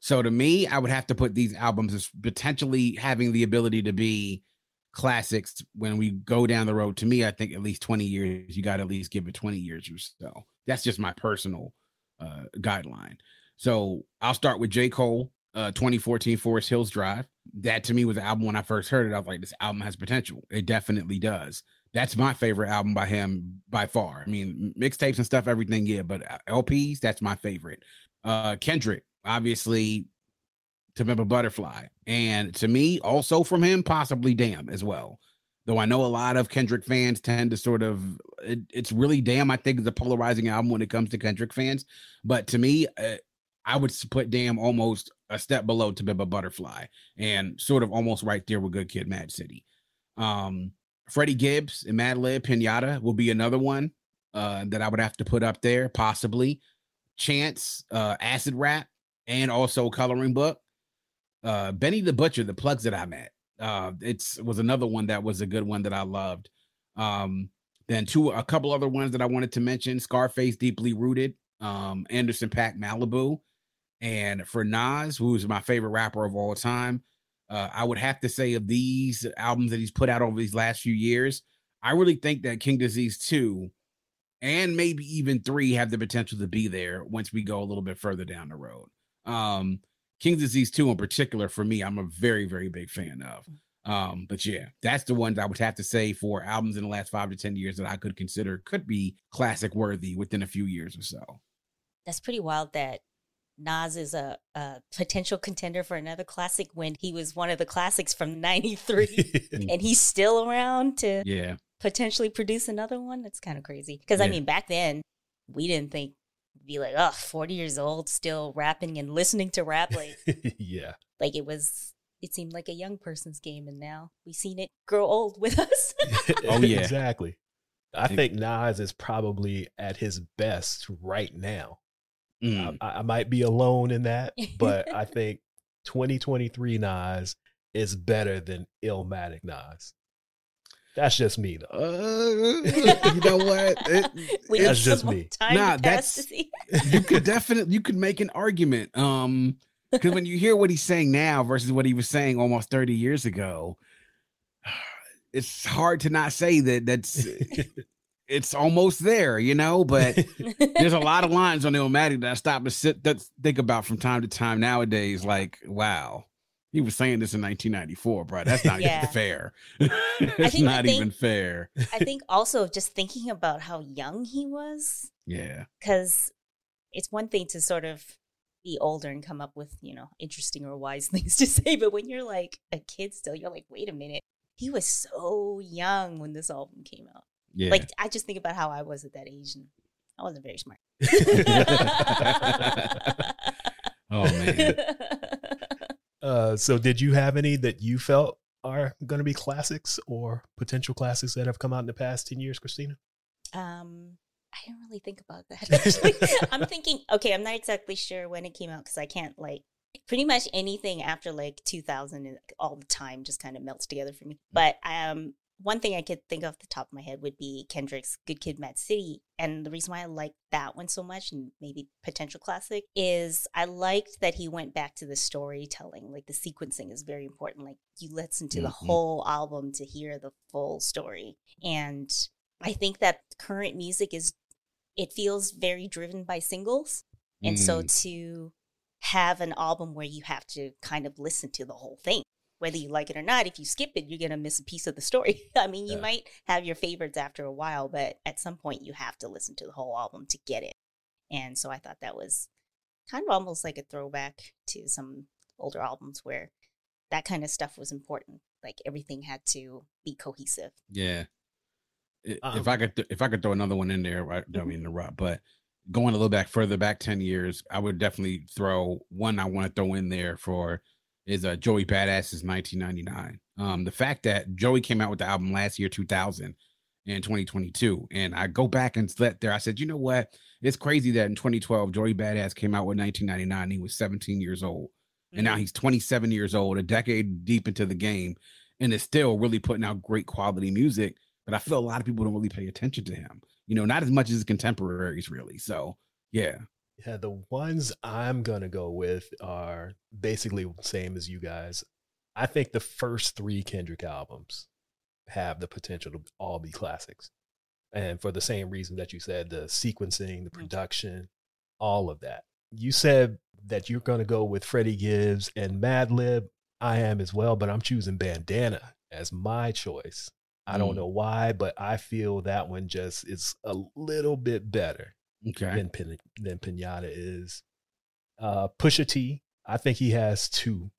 So to me, I would have to put these albums as potentially having the ability to be classics when we go down the road. To me, I think at least 20 years, you got to at least give it 20 years or so. That's just my personal uh, guideline. So I'll start with J. Cole, uh, 2014 Forest Hills Drive. That to me was the album when I first heard it. I was like, this album has potential. It definitely does. That's my favorite album by him by far. I mean, mixtapes and stuff, everything, yeah, but uh, LPs, that's my favorite. Uh, Kendrick, obviously, to Remember Butterfly. And to me, also from him, possibly Damn as well. Though I know a lot of Kendrick fans tend to sort of, it, it's really Damn, I think, is a polarizing album when it comes to Kendrick fans. But to me, uh, I would put Damn almost a step below to Pimp a Butterfly and sort of almost right there with Good Kid M.A.A.D City. Um, Freddie Gibbs and Madlib Pinata will be another one uh, that I would have to put up there, possibly. Chance, uh, Acid Rap, and also Coloring Book. Uh, Benny the Butcher, the plugs that I met. Uh, it's was another one that was a good one that I loved. Um, then two, a couple other ones that I wanted to mention: Scarface, Deeply Rooted, um, Anderson Paak, Malibu, and for Nas, who's my favorite rapper of all time, uh, I would have to say of these albums that he's put out over these last few years, I really think that King Disease 2 and maybe even 3 have the potential to be there once we go a little bit further down the road. Um, King Disease 2 in particular, for me, I'm a very, very big fan of. Um, but yeah, that's the ones I would have to say for albums in the last five to 10 years that I could consider could be classic worthy within a few years or so. That's pretty wild that Nas is a, a potential contender for another classic when he was one of the classics from 93 and he's still around to Yeah. potentially produce another one. That's kind of crazy. Because I mean, back then, we didn't think be like, oh, 40 years old, still rapping and listening to rap. Like, yeah. like it was, it seemed like a young person's game. And now we've seen it grow old with us. Oh, yeah. exactly. I think Nas is probably at his best right now. Mm. I, I might be alone in that, but I think 2023 Nas is better than Illmatic Nas. That's just me though. Uh, you know what? It- we That's just me. Nah, to pass to that's- you could definitely you could make an argument. Um, because when you hear what he's saying now versus what he was saying almost 30 years ago, it's hard to not say that that's it's almost there, you know. But there's a lot of lines on Illmatic that I stop and sit that think about from time to time nowadays. Like, wow, he was saying this in 1994, bro. That's not Yeah. even fair. it's think not thing- even fair. I think also just thinking about how young he was, Yeah. because it's one thing to sort of be older and come up with, you know, interesting or wise things to say. But when you're like a kid still, you're like, wait a minute. He was so young when this album came out. Yeah. Like, I just think about how I was at that age and I wasn't very smart. oh man. Uh, so did you have any that you felt are going to be classics or potential classics that have come out in the past 10 years, Christina? um, I didn't really think about that. Actually, I'm thinking. Okay, I'm not exactly sure when it came out because I can't like pretty much anything after like 2000 all the time just kind of melts together for me. But um, one thing I could think of the top of my head would be Kendrick's Good Kid, M.A.A.D City. And the reason why I like that one so much and maybe potential classic is I liked that he went back to the storytelling. Like the sequencing is very important. Like you listen to mm-hmm. the whole album to hear the full story. And I think that current music is, it feels very driven by singles. And mm. so to have an album where you have to kind of listen to the whole thing whether you like it or not, if you skip it, you're going to miss a piece of the story. I mean, you yeah. might have your favorites after a while, but at some point you have to listen to the whole album to get it. And so I thought that was kind of almost like a throwback to some older albums where that kind of stuff was important. Like everything had to be cohesive. Yeah. Um, if I could, th- if I could throw another one in there, I don't mean to interrupt, but going a little back further back 10 years, I would definitely throw one I want to throw in there for is uh, Joey Badass's 1999. Um, the fact that Joey came out with the album last year, 2000 and 2022, and I go back and let there. I said, you know what? It's crazy that in 2012, Joey Badass came out with 1999. He was 17 years old, and now mm-hmm. he's 27 years old, a decade deep into the game, and is still really putting out great quality music. But I feel a lot of people don't really pay attention to him. You know, not as much as his contemporaries, really. So, yeah. Yeah, the ones I'm gonna go with are basically same as you guys. I think the first three Kendrick albums have the potential to all be classics. And for the same reason that you said, the sequencing, the mm. production, all of that. You said that you're gonna go with Freddie Gibbs and Madlib. I am as well, but I'm choosing Bandana as my choice. I don't mm. know why, but I feel that one just is a little bit better okay. than Pin- than Pinata is. Uh, Pusha T, I think he has two,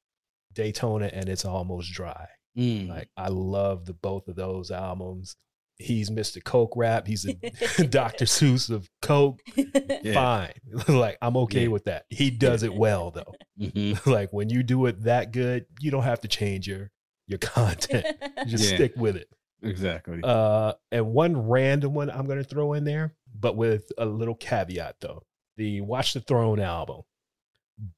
Daytona and It's Almost Dry. Mm. Like I love the both of those albums. He's Mr. Coke rap. He's a Dr. Seuss of Coke. Yeah. Fine. like I'm okay yeah. with that. He does it well though. Mm-hmm. like when you do it that good, you don't have to change your your content. You just yeah. stick with it. Exactly. Uh, and one random one I'm going to throw in there, but with a little caveat though the Watch the Throne album.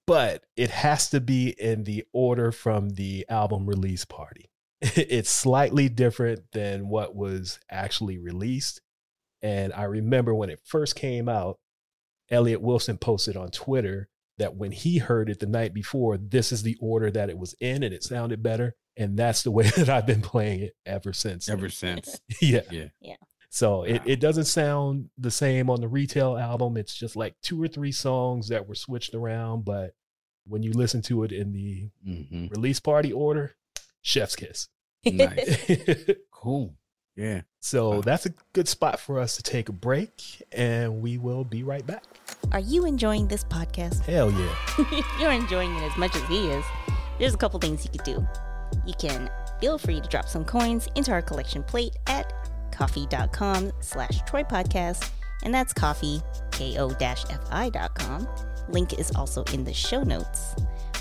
But it has to be in the order from the album release party. it's slightly different than what was actually released. And I remember when it first came out, Elliott Wilson posted on Twitter that when he heard it the night before, this is the order that it was in and it sounded better and that's the way that I've been playing it ever since. Ever since. yeah. Yeah. Yeah. So wow. it, it doesn't sound the same on the retail album. It's just like two or three songs that were switched around, but when you listen to it in the mm-hmm. release party order, chef's kiss. Nice. cool. Yeah. So wow. that's a good spot for us to take a break and we will be right back. Are you enjoying this podcast? Hell yeah. You're enjoying it as much as he is. There's a couple things you could do you can feel free to drop some coins into our collection plate at ko-fi.com slash Troy Podcast, and that's coffee, ko-fi.com. Link is also in the show notes.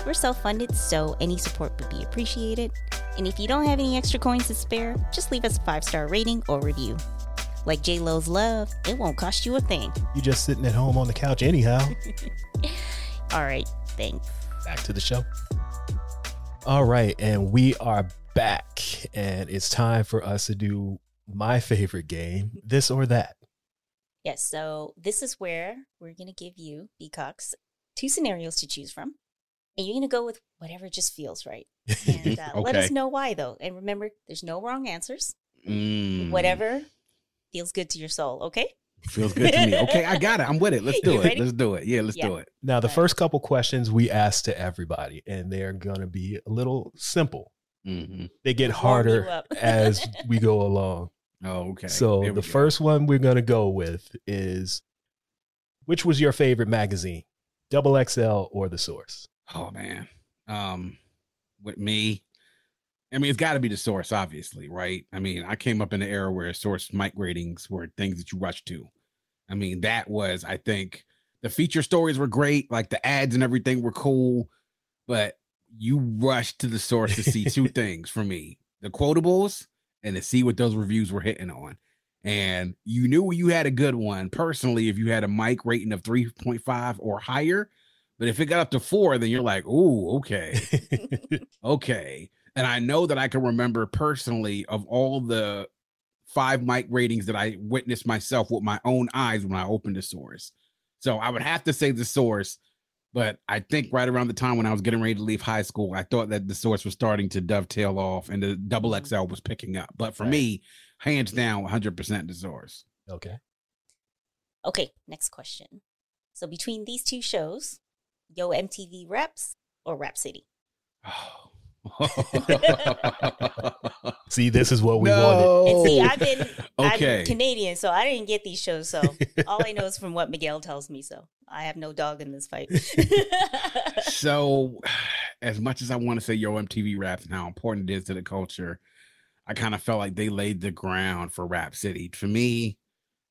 We're self-funded, so any support would be appreciated. And if you don't have any extra coins to spare, just leave us a five-star rating or review. Like J Lo's love, it won't cost you a thing. You're just sitting at home on the couch anyhow. All right, thanks. Back to the show. All right, and we are back, and it's time for us to do my favorite game, this or that. Yes, so this is where we're going to give you, B. Cox, two scenarios to choose from. And you're going to go with whatever just feels right. And uh, okay. let us know why, though. And remember, there's no wrong answers. Mm. Whatever feels good to your soul, okay? Feels good to me. Okay, I got it. I'm with it. Let's do it. Ready? Let's do it. Yeah, let's yeah. do it. Now, the first couple questions we ask to everybody, and they're going to be a little simple. Mm-hmm. They get harder as we go along. Oh, okay. So the first one we're going to go with is which was your favorite magazine, Double XL or The Source? Oh man, um, with me, I mean, it's got to be the source, obviously, right? I mean, I came up in the era where source mic ratings were things that you rushed to. I mean, that was, I think, the feature stories were great, like the ads and everything were cool, but you rushed to the source to see two things for me the quotables and to see what those reviews were hitting on. And you knew you had a good one personally if you had a mic rating of 3.5 or higher. But if it got up to four, then you're like, oh, okay. okay. And I know that I can remember personally of all the five mic ratings that I witnessed myself with my own eyes when I opened the source. So I would have to say the source, but I think right around the time when I was getting ready to leave high school, I thought that the source was starting to dovetail off and the double Mm-hmm. XL was picking up. But for Right. me, hands down, 100% the source. okay. Okay, next question. So between these two shows, Yo MTV Raps or Rap City? See, this is what we wanted. And see, No. I've been Oh, Okay. I'm Canadian, so I didn't get these shows. So all I know is from what Miguel tells me. So I have no dog in this fight. so as much as I want to say Yo MTV Raps and how important it is to the culture, I kind of felt like they laid the ground for Rap City. For me,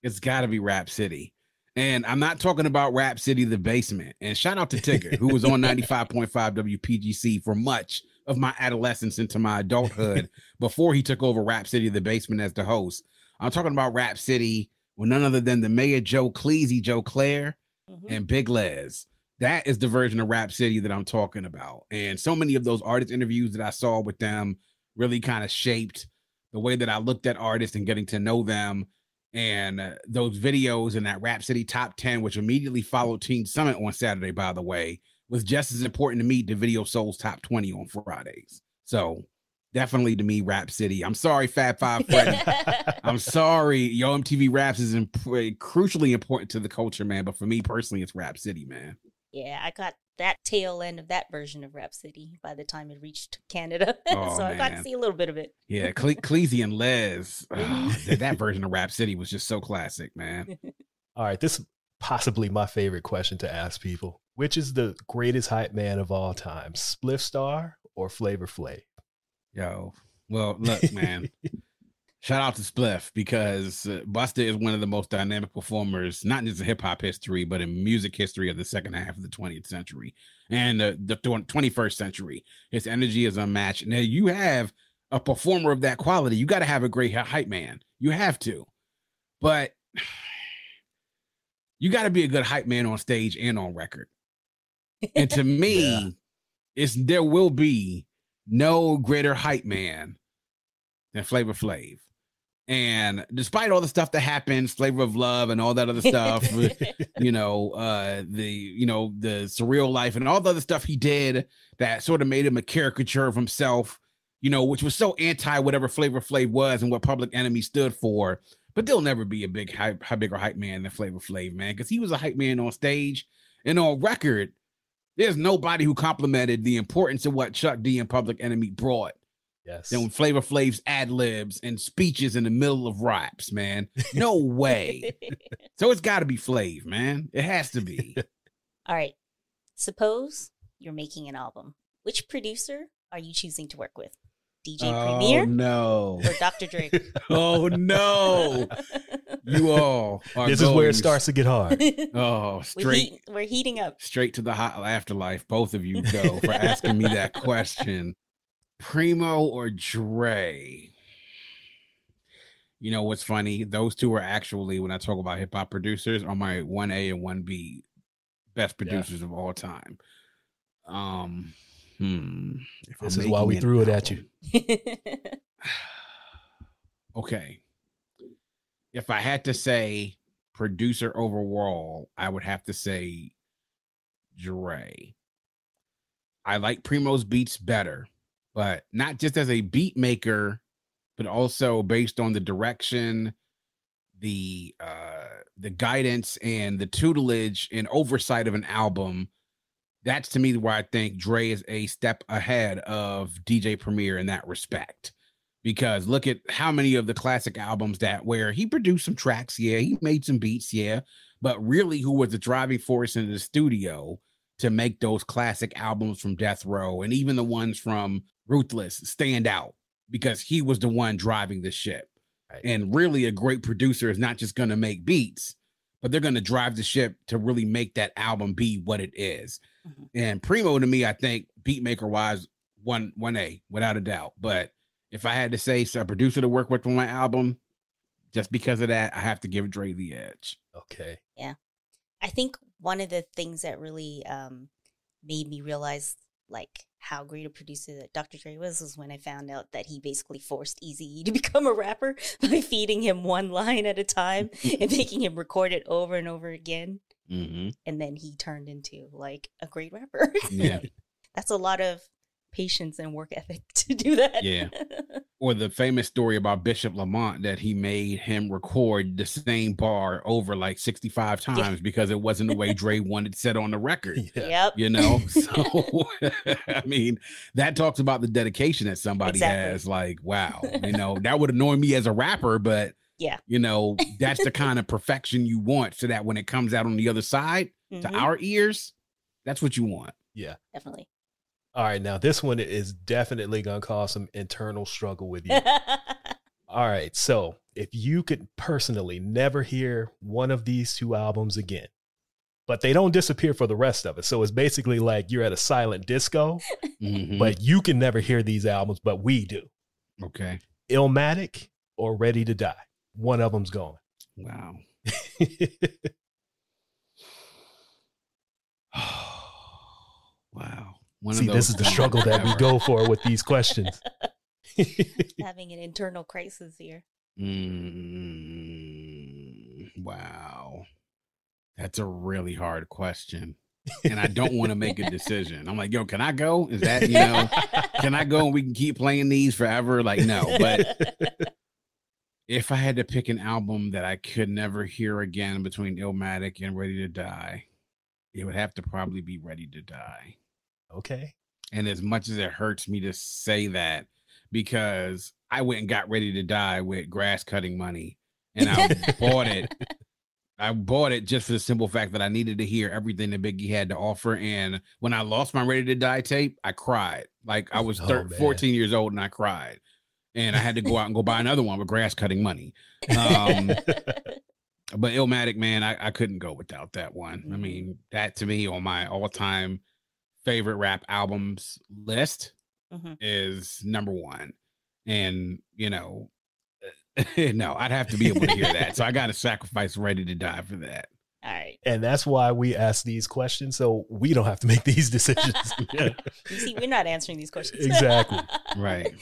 it's got to be Rap City. And I'm not talking about Rap City, the basement. And shout out to Tigger, who was on 95.5 WPGC for much of my adolescence into my adulthood before he took over Rap City, the basement as the host. I'm talking about Rap City with none other than the mayor Joe Cleasy, Joe Clair, Mhm. and Big Les. That is the version of Rap City that I'm talking about. And so many of those artist interviews that I saw with them really kind of shaped the way that I looked at artists and getting to know them. And uh, those videos in that Rap City top 10, which immediately followed Teen Summit on Saturday, by the way, was just as important to me to Video Soul's top 20 on Fridays. So definitely to me, Rap City. I'm sorry, Fab Five Freddy. I'm sorry, Yo MTV Raps is imp- crucially important to the culture, man. But for me personally, it's Rap City, man. yeah, I got that tail end of that version of Rap City by the time it reached Canada. Oh, so I got to see a little bit of it. Yeah, Cle- Cleasy and Les. oh, that, that version of Rap City was just so classic, man. All right, this is possibly my favorite question to ask people. Which is the greatest hype man of all time, Spliff Star or Flavor Flav? Yo, well, look, man. Shout out to Spliff because uh, Busta is one of the most dynamic performers, not just in hip hop history, but in music history of the second half of the 20th century and uh, the 21st century. His energy is unmatched. Now, you have a performer of that quality, you got to have a great hype man. You have to. But you got to be a good hype man on stage and on record. And to me, Yeah. it's there will be no greater hype man than Flavor Flav. And despite all the stuff that happens, Flavor of Love and all that other stuff, you know, uh the you know, the surreal life and all the other stuff he did that sort of made him a caricature of himself, you know, which was so anti whatever Flavor Flav was and what Public Enemy stood for. But there'll never be a big hype, a bigger hype man than Flavor Flav, man, because he was a hype man on stage and on record. There's nobody who complimented the importance of what Chuck D and Public Enemy brought Yes. than Flavor Flav's ad libs and speeches in the middle of raps, man. No way. so it's got to be Flav, man. It has to be. All right. Suppose you're making an album. Which producer are you choosing to work with? DJ Premier Oh, no. or Dr. Dre? Oh no. You all are this is where it starts to get hard. Oh, we're, straight heat, we're heating up. straight to the hot afterlife. Both of you go for asking me that question. Primo or Dre? You know what's funny? Those two are actually, when I talk about hip hop producers, are my one A and one B best Yeah. producers of all time. Um, hmm. if This I'm is why we an threw it at album- you. okay. If I had to say producer overall, I would have to say Dre. I like Primo's beats better, but not just as a beat maker, but also based on the direction, the uh the guidance and the tutelage and oversight of an album. That's to me where I think Dre is a step ahead of DJ Premier in that respect because look at how many of the classic albums that where he produced some tracks, yeah, he made some beats, yeah, but really who was the driving force in the studio to make those classic albums from Death Row and even the ones from Ruthless stand out because he was the one driving the ship. Right. And really a great producer is not just going to make beats, but they're going to drive the ship to really make that album be what it is. Mhm. And Primo to me, I think beat maker wise, one one A without a doubt. But if I had to say so a producer to work with on my album, just because of that, I have to give Dre the edge. Okay. Yeah. I think one of the things that really um, made me realize like how great a producer that Dr. Dre was was when I found out that he basically forced Eazy to become a rapper by feeding him one line at a time and making him record it over and over again. Mm-hmm. And then he turned into like a great rapper. Yeah. That's a lot of patience and work ethic to do that. Yeah. Or the famous story about Bishop Lamont that he made him record the same bar over like 65 times because it wasn't the way Dre wanted set on the record. Yeah. Yep. You know, so I mean, that talks about the dedication that somebody Exactly. has. Like, wow, you know, that would annoy me as a rapper, but Yeah. you know, that's the kind of perfection you want so that when it comes out on the other side to Mhm, our ears, that's what you want. Yeah. definitely. All right. Now, this one is definitely going to cause some internal struggle with you. All right. So, if you could personally never hear one of these two albums again, but they don't disappear for the rest of it. So, it's basically like you're at a silent disco, Mhm. but you can never hear these albums, but we do. okay. Illmatic or Ready to Die. One of them's gone. Wow. wow. One See, of this is the struggle that we go for with these questions. Having an internal crisis here. Mm, wow. That's a really hard question. And I don't want to make a decision. I'm like, yo, can I go? Is that, you know, can I go and we can keep playing these forever? Like, no. But if I had to pick an album that I could never hear again between Illmatic and Ready to Die, it would have to probably be Ready to Die. Okay. And as much as it hurts me to say that, because I went and got ready to die with grass cutting money and I bought it. I bought it just for the simple fact that I needed to hear everything that Biggie had to offer. And when I lost my Ready to Die tape, I cried. Like I was Oh, thir- man. 14 years old and I cried. And I had to go out and go buy another one with grass cutting money. Um, but Illmatic, man, I, I couldn't go without that one. I Mhm. mean, that to me on my all time favorite rap albums list Mhm. is number one. And, you know, no, I'd have to be able to hear that. So I got to sacrifice Ready to Die for that. All right. and that's why we ask these questions so we don't have to make these decisions. You see, we're not answering these questions. Exactly. Right.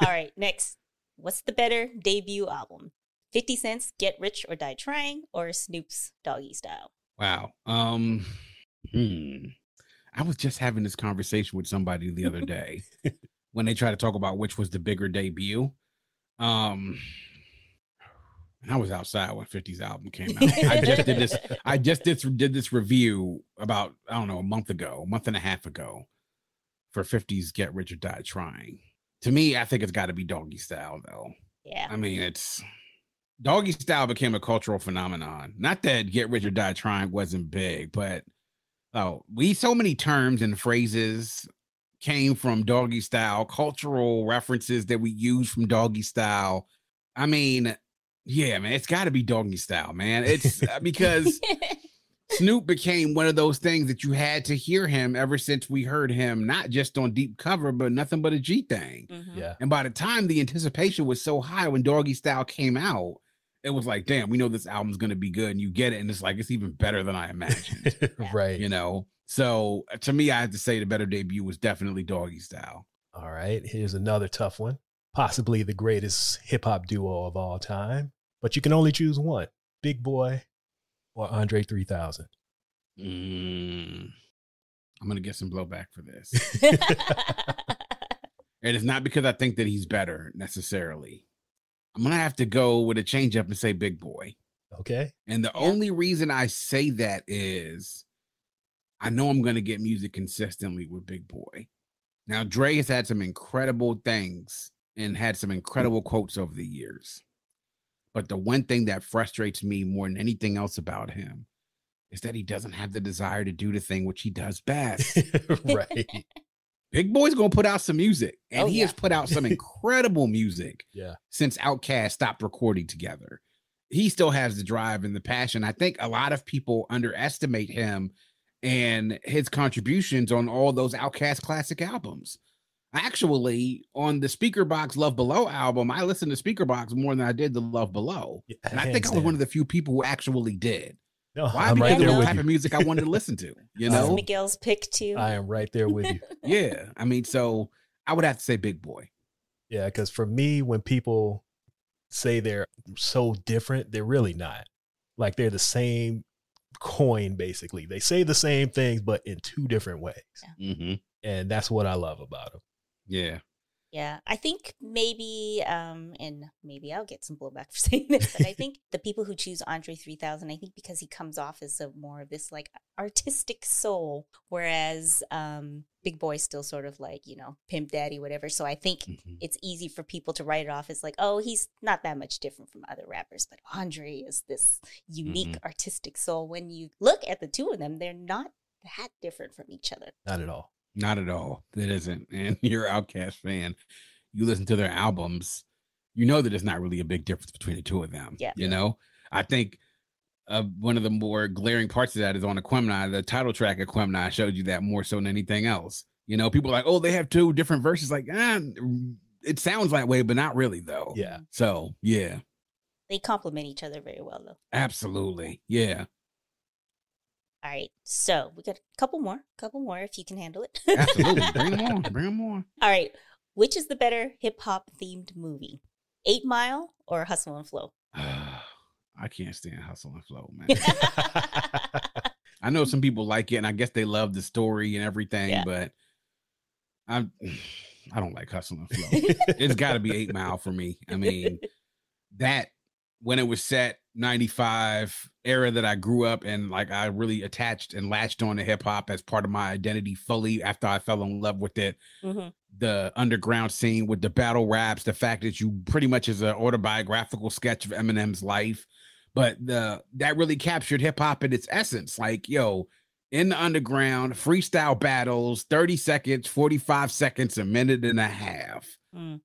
All right. Next. What's the better debut album? 50 Cent's Get Rich or Die Trying or Snoop's Doggy Style? Wow. Um, hmm. I was just having this conversation with somebody the other day when they try to talk about which was the bigger debut. Um, and I was outside when 50's album came out. I just did this. I just did, did this review about I don't know a month ago, a month and a half ago, for 50's Get Rich or Die Trying. To me, I think it's got to be Doggy Style though. Yeah. I mean, it's doggy style became a cultural phenomenon. Not that get rich or die trying wasn't big, but oh, we so many terms and phrases came from doggy style, cultural references that we use from doggy style. I mean, yeah, man, it's got to be doggy style, man. It's uh, because Snoop became one of those things that you had to hear him ever since we heard him, not just on deep cover, but nothing but a G thing. Mhm. yeah. And by the time the anticipation was so high when Doggy Style came out, it was like, damn, we know this album's gonna be good. And you get it, and it's like it's even better than I imagined. right. you know. So uh, to me, I have to say the better debut was definitely Doggy Style. All right. Here's another tough one. Possibly the greatest hip hop duo of all time, but you can only choose one Big Boi or Andre 3000. Mm, I'm gonna get some blowback for this, and it's not because I think that he's better necessarily. I'm gonna have to go with a change up and say Big Boi. Okay. And the Yeah. only reason I say that is I know I'm going to get music consistently with Big Boi. Now, Dre has had some incredible things and had some incredible quotes over the years. But the one thing that frustrates me more than anything else about him is that he doesn't have the desire to do the thing which he does best. right. Big Boi's going to put out some music, and Oh, he yeah. has put out some incredible music Yeah. since Outkast stopped recording together. He still has the drive and the passion. I think a lot of people underestimate him and his contributions on all those Outkast classic albums. actually on the Speakerboxxx Love Below album, I listened to Speakerboxxx more than I did the Love Below. Yeah, And I think I was down. one of the few people who actually did. No, Why? I'm because right there was the with type you. of music I wanted to listen to. You That's know? Miguel's pick too. I am right there with you. yeah. I mean, so I would have to say Big Boi. Yeah, because for me, when people say they're so different, they're really not. Like they're the same coin, basically. They say the same things, but in two different ways. Mm-hmm. And that's what I love about them. Yeah. Yeah, I think maybe, um, and maybe I'll get some blowback for saying this, but I think the people who choose Andre 3000, I think because he comes off as a more of this like artistic soul, whereas um, Big Boi's still sort of like, you know, pimp daddy, whatever. So I think Mhm. it's easy for people to write it off as like, oh, he's not that much different from other rappers, but Andre is this unique artistic soul. When you look at the two of them, they're not that different from each other. Not at all. Not at all. It isn't. And you're an Outkast fan. You listen to their albums, you know that it's not really a big difference between the two of them. Yeah. You know, I think uh, one of the more glaring parts of that is on Aquemini. The title track of Aquemini showed you that more so than anything else. You know, people are like, oh, they have two different verses. Like, ah, it sounds that way, but not really, though. Yeah. So, yeah, They complement each other very well, though. absolutely. Yeah, All right, so we got a couple more, couple more if you can handle it. absolutely. Bring them on. Bring them on. All right, which is the better hip hop themed movie, Eight Mile or Hustle and Flow? I can't stand Hustle and Flow, man. I know some people like it, and I guess they love the story and everything, Yeah. but I'm I don't like Hustle and Flow. it's got to be Eight Mile for me. I mean, that when it was set 95 era that I grew up and like I really attached and latched on to hip hop as part of my identity fully after I fell in love with it Mhm. the underground scene with the battle raps, the fact that you pretty much is an autobiographical sketch of Eminem's life, but the that really captured hip hop in its essence. Like, yo, in the underground, freestyle battles, 30 seconds, 45 seconds, a minute and a half. Mm.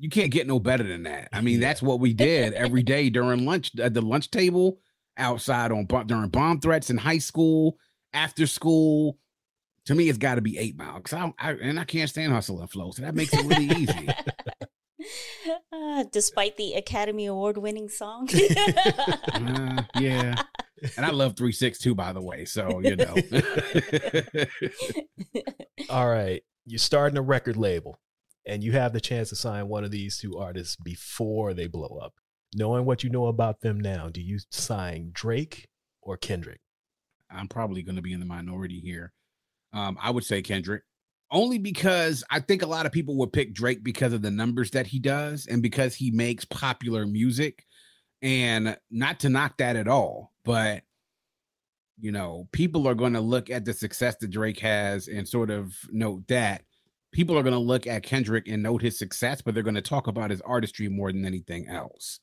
You can't get no better than that. I mean, Yeah. that's what we did every day during lunch at the lunch table, outside on during bomb threats in high school, after school. To me, it's got to be eight mile because I, I and I can't stand hustle and flow, so that makes it really easy. Uh, despite the Academy Award winning song. Uh, yeah, and I love three six two, by the way. So you know, All right. You're starting a record label and you have the chance to sign one of these two artists before they blow up. Knowing what you know about them now, do you sign Drake or Kendrick? I'm probably going to be in the minority here. Um, I would say Kendrick, only because I think a lot of people would pick Drake because of the numbers that he does and because he makes popular music. And not to knock that at all, but you know, people are going to look at the success that Drake has and sort of note that. People are going to look at Kendrick and note his success, but they're going to talk about his artistry more than anything else.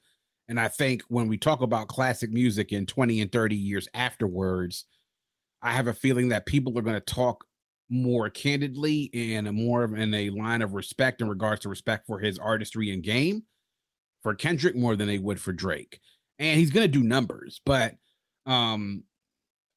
And I think when we talk about classic music in 20 and 30 years afterwards, I have a feeling that people are going to talk more candidly and more in a line of respect in regards to respect for his artistry and game for Kendrick more than they would for Drake. And he's going to do numbers, but um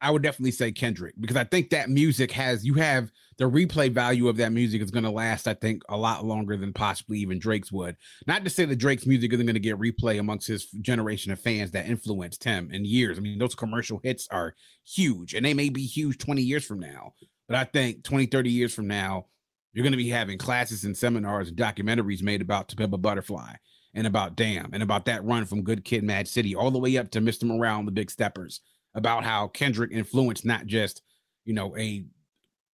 I would definitely say Kendrick because I think that music has you have the replay value of that music is going to last I think a lot longer than possibly even Drake's would. Not to say that Drake's music isn't going to get replay amongst his generation of fans that influenced him in years. I mean, those commercial hits are huge and they may be huge 20 years from now. But I think 20, 30 years from now, you're going to be having classes and seminars and documentaries made about a Butterfly and about Damn and about that run from Good Kid, M.A.A.D City all the way up to Mr. Morale and the Big Steppers about how Kendrick influenced not just, you know, a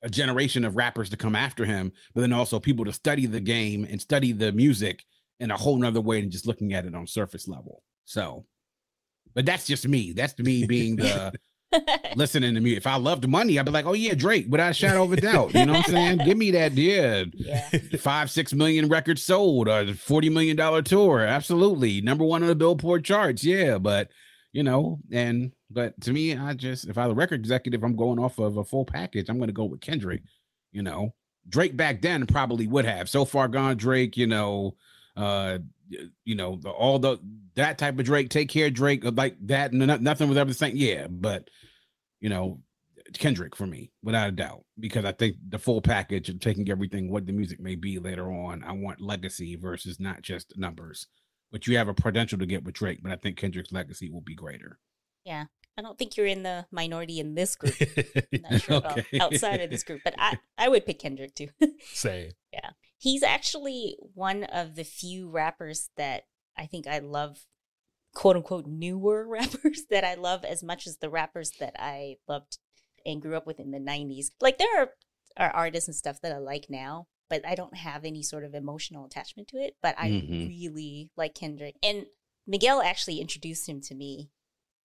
a generation of rappers to come after him, but then also people to study the game and study the music in a whole nother way than just looking at it on surface level. So, but that's just me. That's me being the listening to me. If I loved money, I'd be like, oh yeah, Drake, without a shadow of a doubt. You know what I'm saying? Give me that, yeah. yeah. Five, six million records sold, or forty million dollar tour. Absolutely. Number one on the billboard charts. Yeah. But you know, and but to me, I just if I was a record executive, I'm going off of a full package. I'm gonna go with Kendrick, you know. Drake back then probably would have. So far gone, Drake, you know, uh you know, the, all the that type of Drake, take care, Drake, like that, nothing was ever the same. Yeah, but you know, Kendrick for me, without a doubt, because I think the full package of taking everything, what the music may be later on, I want legacy versus not just numbers. But you have a potential to get with Drake, but I think Kendrick's legacy will be greater. Yeah. I don't think you're in the minority in this group. I'm not sure about Okay. outside of this group, but I, I would pick Kendrick too. Same. Yeah, he's actually one of the few rappers that I think I love, quote unquote, newer rappers that I love as much as the rappers that I loved and grew up with in the 90s. Like, there are, are artists and stuff that I like now, but I don't have any sort of emotional attachment to it. But I Mhm. really like Kendrick. And Miguel actually introduced him to me,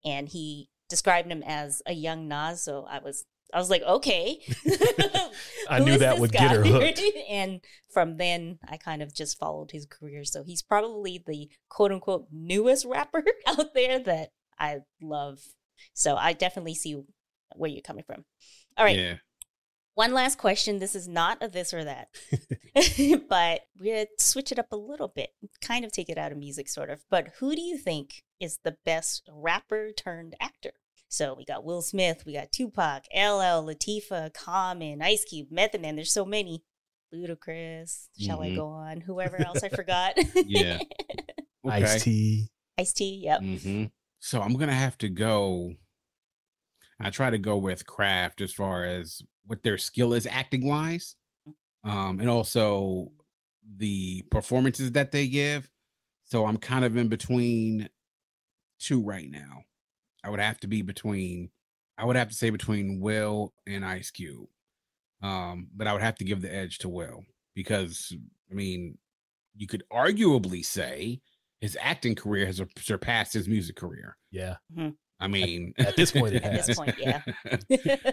and he described him as a young Nas. So I was. I was like, okay. I knew that would get her hooked. and from then, I kind of just followed his career. So he's probably the quote unquote newest rapper out there that I love. So I definitely see where you're coming from. All right. Yeah. One last question. This is not a this or that, but we're going to switch it up a little bit, kind of take it out of music, sort of. But who do you think is the best rapper turned actor? So we got Will Smith, we got Tupac, LL, Latifah, Common, Ice Cube, Method Man. There's so many. Ludacris. Shall I Mhm. go on? Whoever else I forgot. Yeah. Okay. Ice T. Ice T. Yep. hmm So I'm gonna have to go. I try to go with craft as far as what their skill is acting wise, um, and also the performances that they give. So I'm kind of in between two right now. I would have to be between. I would have to say between Will and Ice Cube, um, but I would have to give the edge to Will because I mean, you could arguably say his acting career has surpassed his music career. Yeah. I mean, At this point, it At this has. point, yeah.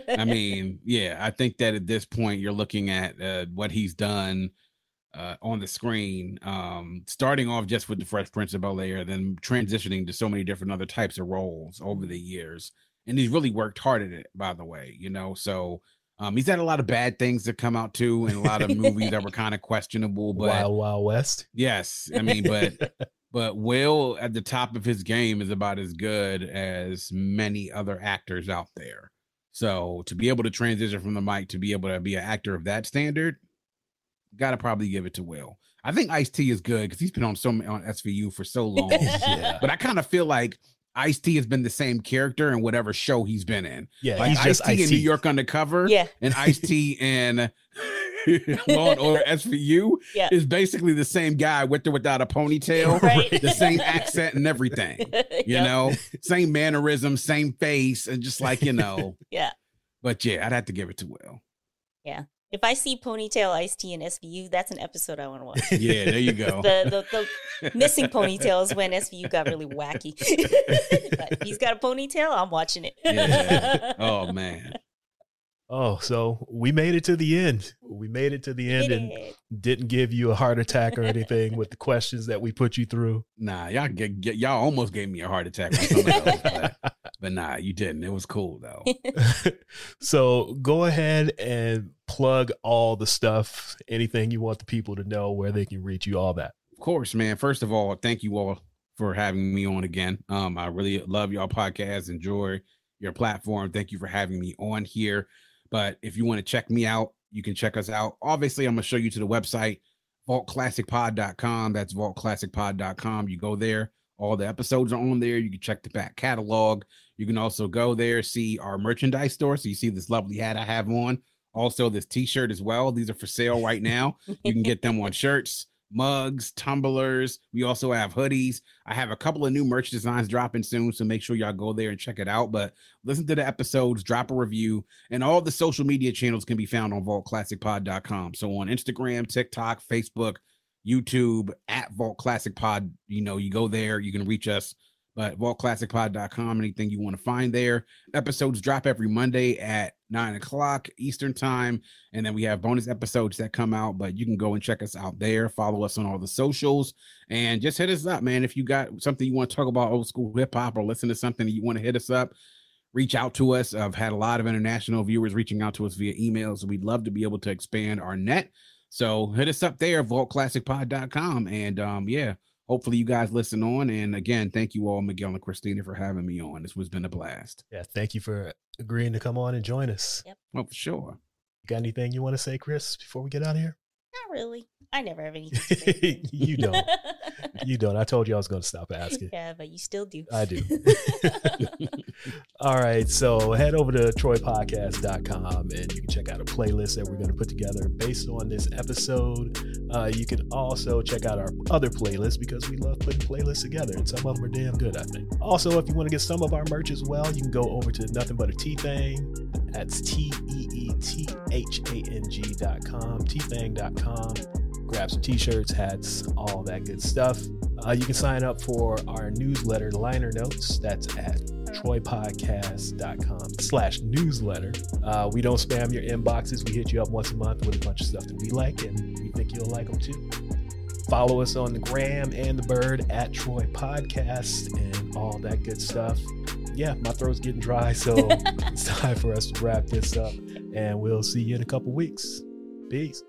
I mean, yeah, I think that at this point you're looking at uh, what he's done uh, on the screen, um, starting off just with the Fresh Prince of Bel Air, then transitioning to so many different other types of roles over the years, and he's really worked hard at it. By the way, you know, so um, he's had a lot of bad things that come out too, and a lot of movies that were kind of questionable. But Wild Wild West. yes, I mean, but but Will at the top of his game is about as good as many other actors out there. So to be able to transition from the mic to be able to be an actor of that standard, gotta probably give it to Will. I think Ice T is good because he's been on so many on SVU for so long. yeah. but I kind of feel like Ice T has been the same character in whatever show he's been in. Yeah. Like he's Ice T in New York Undercover yeah. and Ice T and Law and Order SVU Yeah. is basically the same guy with or without a ponytail, Right. the same accent and everything. You Yep. know, same mannerism, same face, and just like you know. Yeah. But yeah, I'd have to give it to Will. Yeah. If I see ponytail Ice T and SVU, that's an episode I want to watch. Yeah, there you go. the, the the missing ponytails when SVU got really wacky. but he's got a ponytail, I'm watching it. Yeah. Oh man. Oh, so we made it to the end. We made it to the end and didn't give you a heart attack or anything with the questions that we put you through. Nah, y'all get, get y'all almost gave me a heart attack some of those, but, but nah, you didn't. It was cool though. so go ahead and plug all the stuff, anything you want the people to know, where they can reach you, all that. Of course, man. First of all, thank you all for having me on again. Um, I really love y'all podcast. Enjoy your platform. Thank you for having me on here. But if you want to check me out, you can check us out. Obviously, I'm gonna show you to the website, vaultclassicpod.com. That's vaultclassicpod.com. You go there, all the episodes are on there. You can check the back catalog. You can also go there, see our merchandise store. So you see this lovely hat I have on. Also, this t-shirt as well. These are for sale right now. You can get them on shirts, mugs, tumblers. We also have hoodies. I have a couple of new merch designs dropping soon, so make sure y'all go there and check it out. But listen to the episodes, drop a review, and all the social media channels can be found on vaultclassicpod.com. So on Instagram, TikTok, Facebook, YouTube, at Vault Classic Pod, you know, you go there, you can reach us. But vaultclassicpod.com, anything you want to find there. Episodes drop every Monday at nine o'clock Eastern time. And then we have bonus episodes that come out, but you can go and check us out there. Follow us on all the socials and just hit us up, man. If you got something you want to talk about old school hip hop or listen to something you want to hit us up, reach out to us. I've had a lot of international viewers reaching out to us via emails. We'd love to be able to expand our net. So hit us up there, vaultclassicpod.com. And um, yeah, hopefully you guys listen on. And again, thank you all, Miguel and Christina, for having me on. This has been a blast. Yeah, thank you for agreeing to come on and join us. Yep. Oh, for sure. You got anything you want to say, Chris, before we get out of here? Not really. I never have anything to you don't. You don't. I told you I was going to stop asking. yeah, but you still do. I do. All right. So head over to troypodcast.com and you can check out a playlist that we're going to put together based on this episode. Uh, you can also check out our other playlists because we love putting playlists together and some of them are damn good, I think. Also, if you want to get some of our merch as well, you can go over to nothing but a T thing. That's T E E T H A N G dot com, tthang.com. Grab some t shirts, hats, all that good stuff. Uh, you can sign up for our newsletter liner notes. That's at troypodcast.com slash newsletter. Uh, we don't spam your inboxes. We hit you up once a month with a bunch of stuff that we like, and we think you'll like them too. Follow us on the gram and the bird at Troy Podcast and all that good stuff. Yeah, my throat's getting dry, so it's time for us to wrap this up, and we'll see you in a couple weeks. Peace.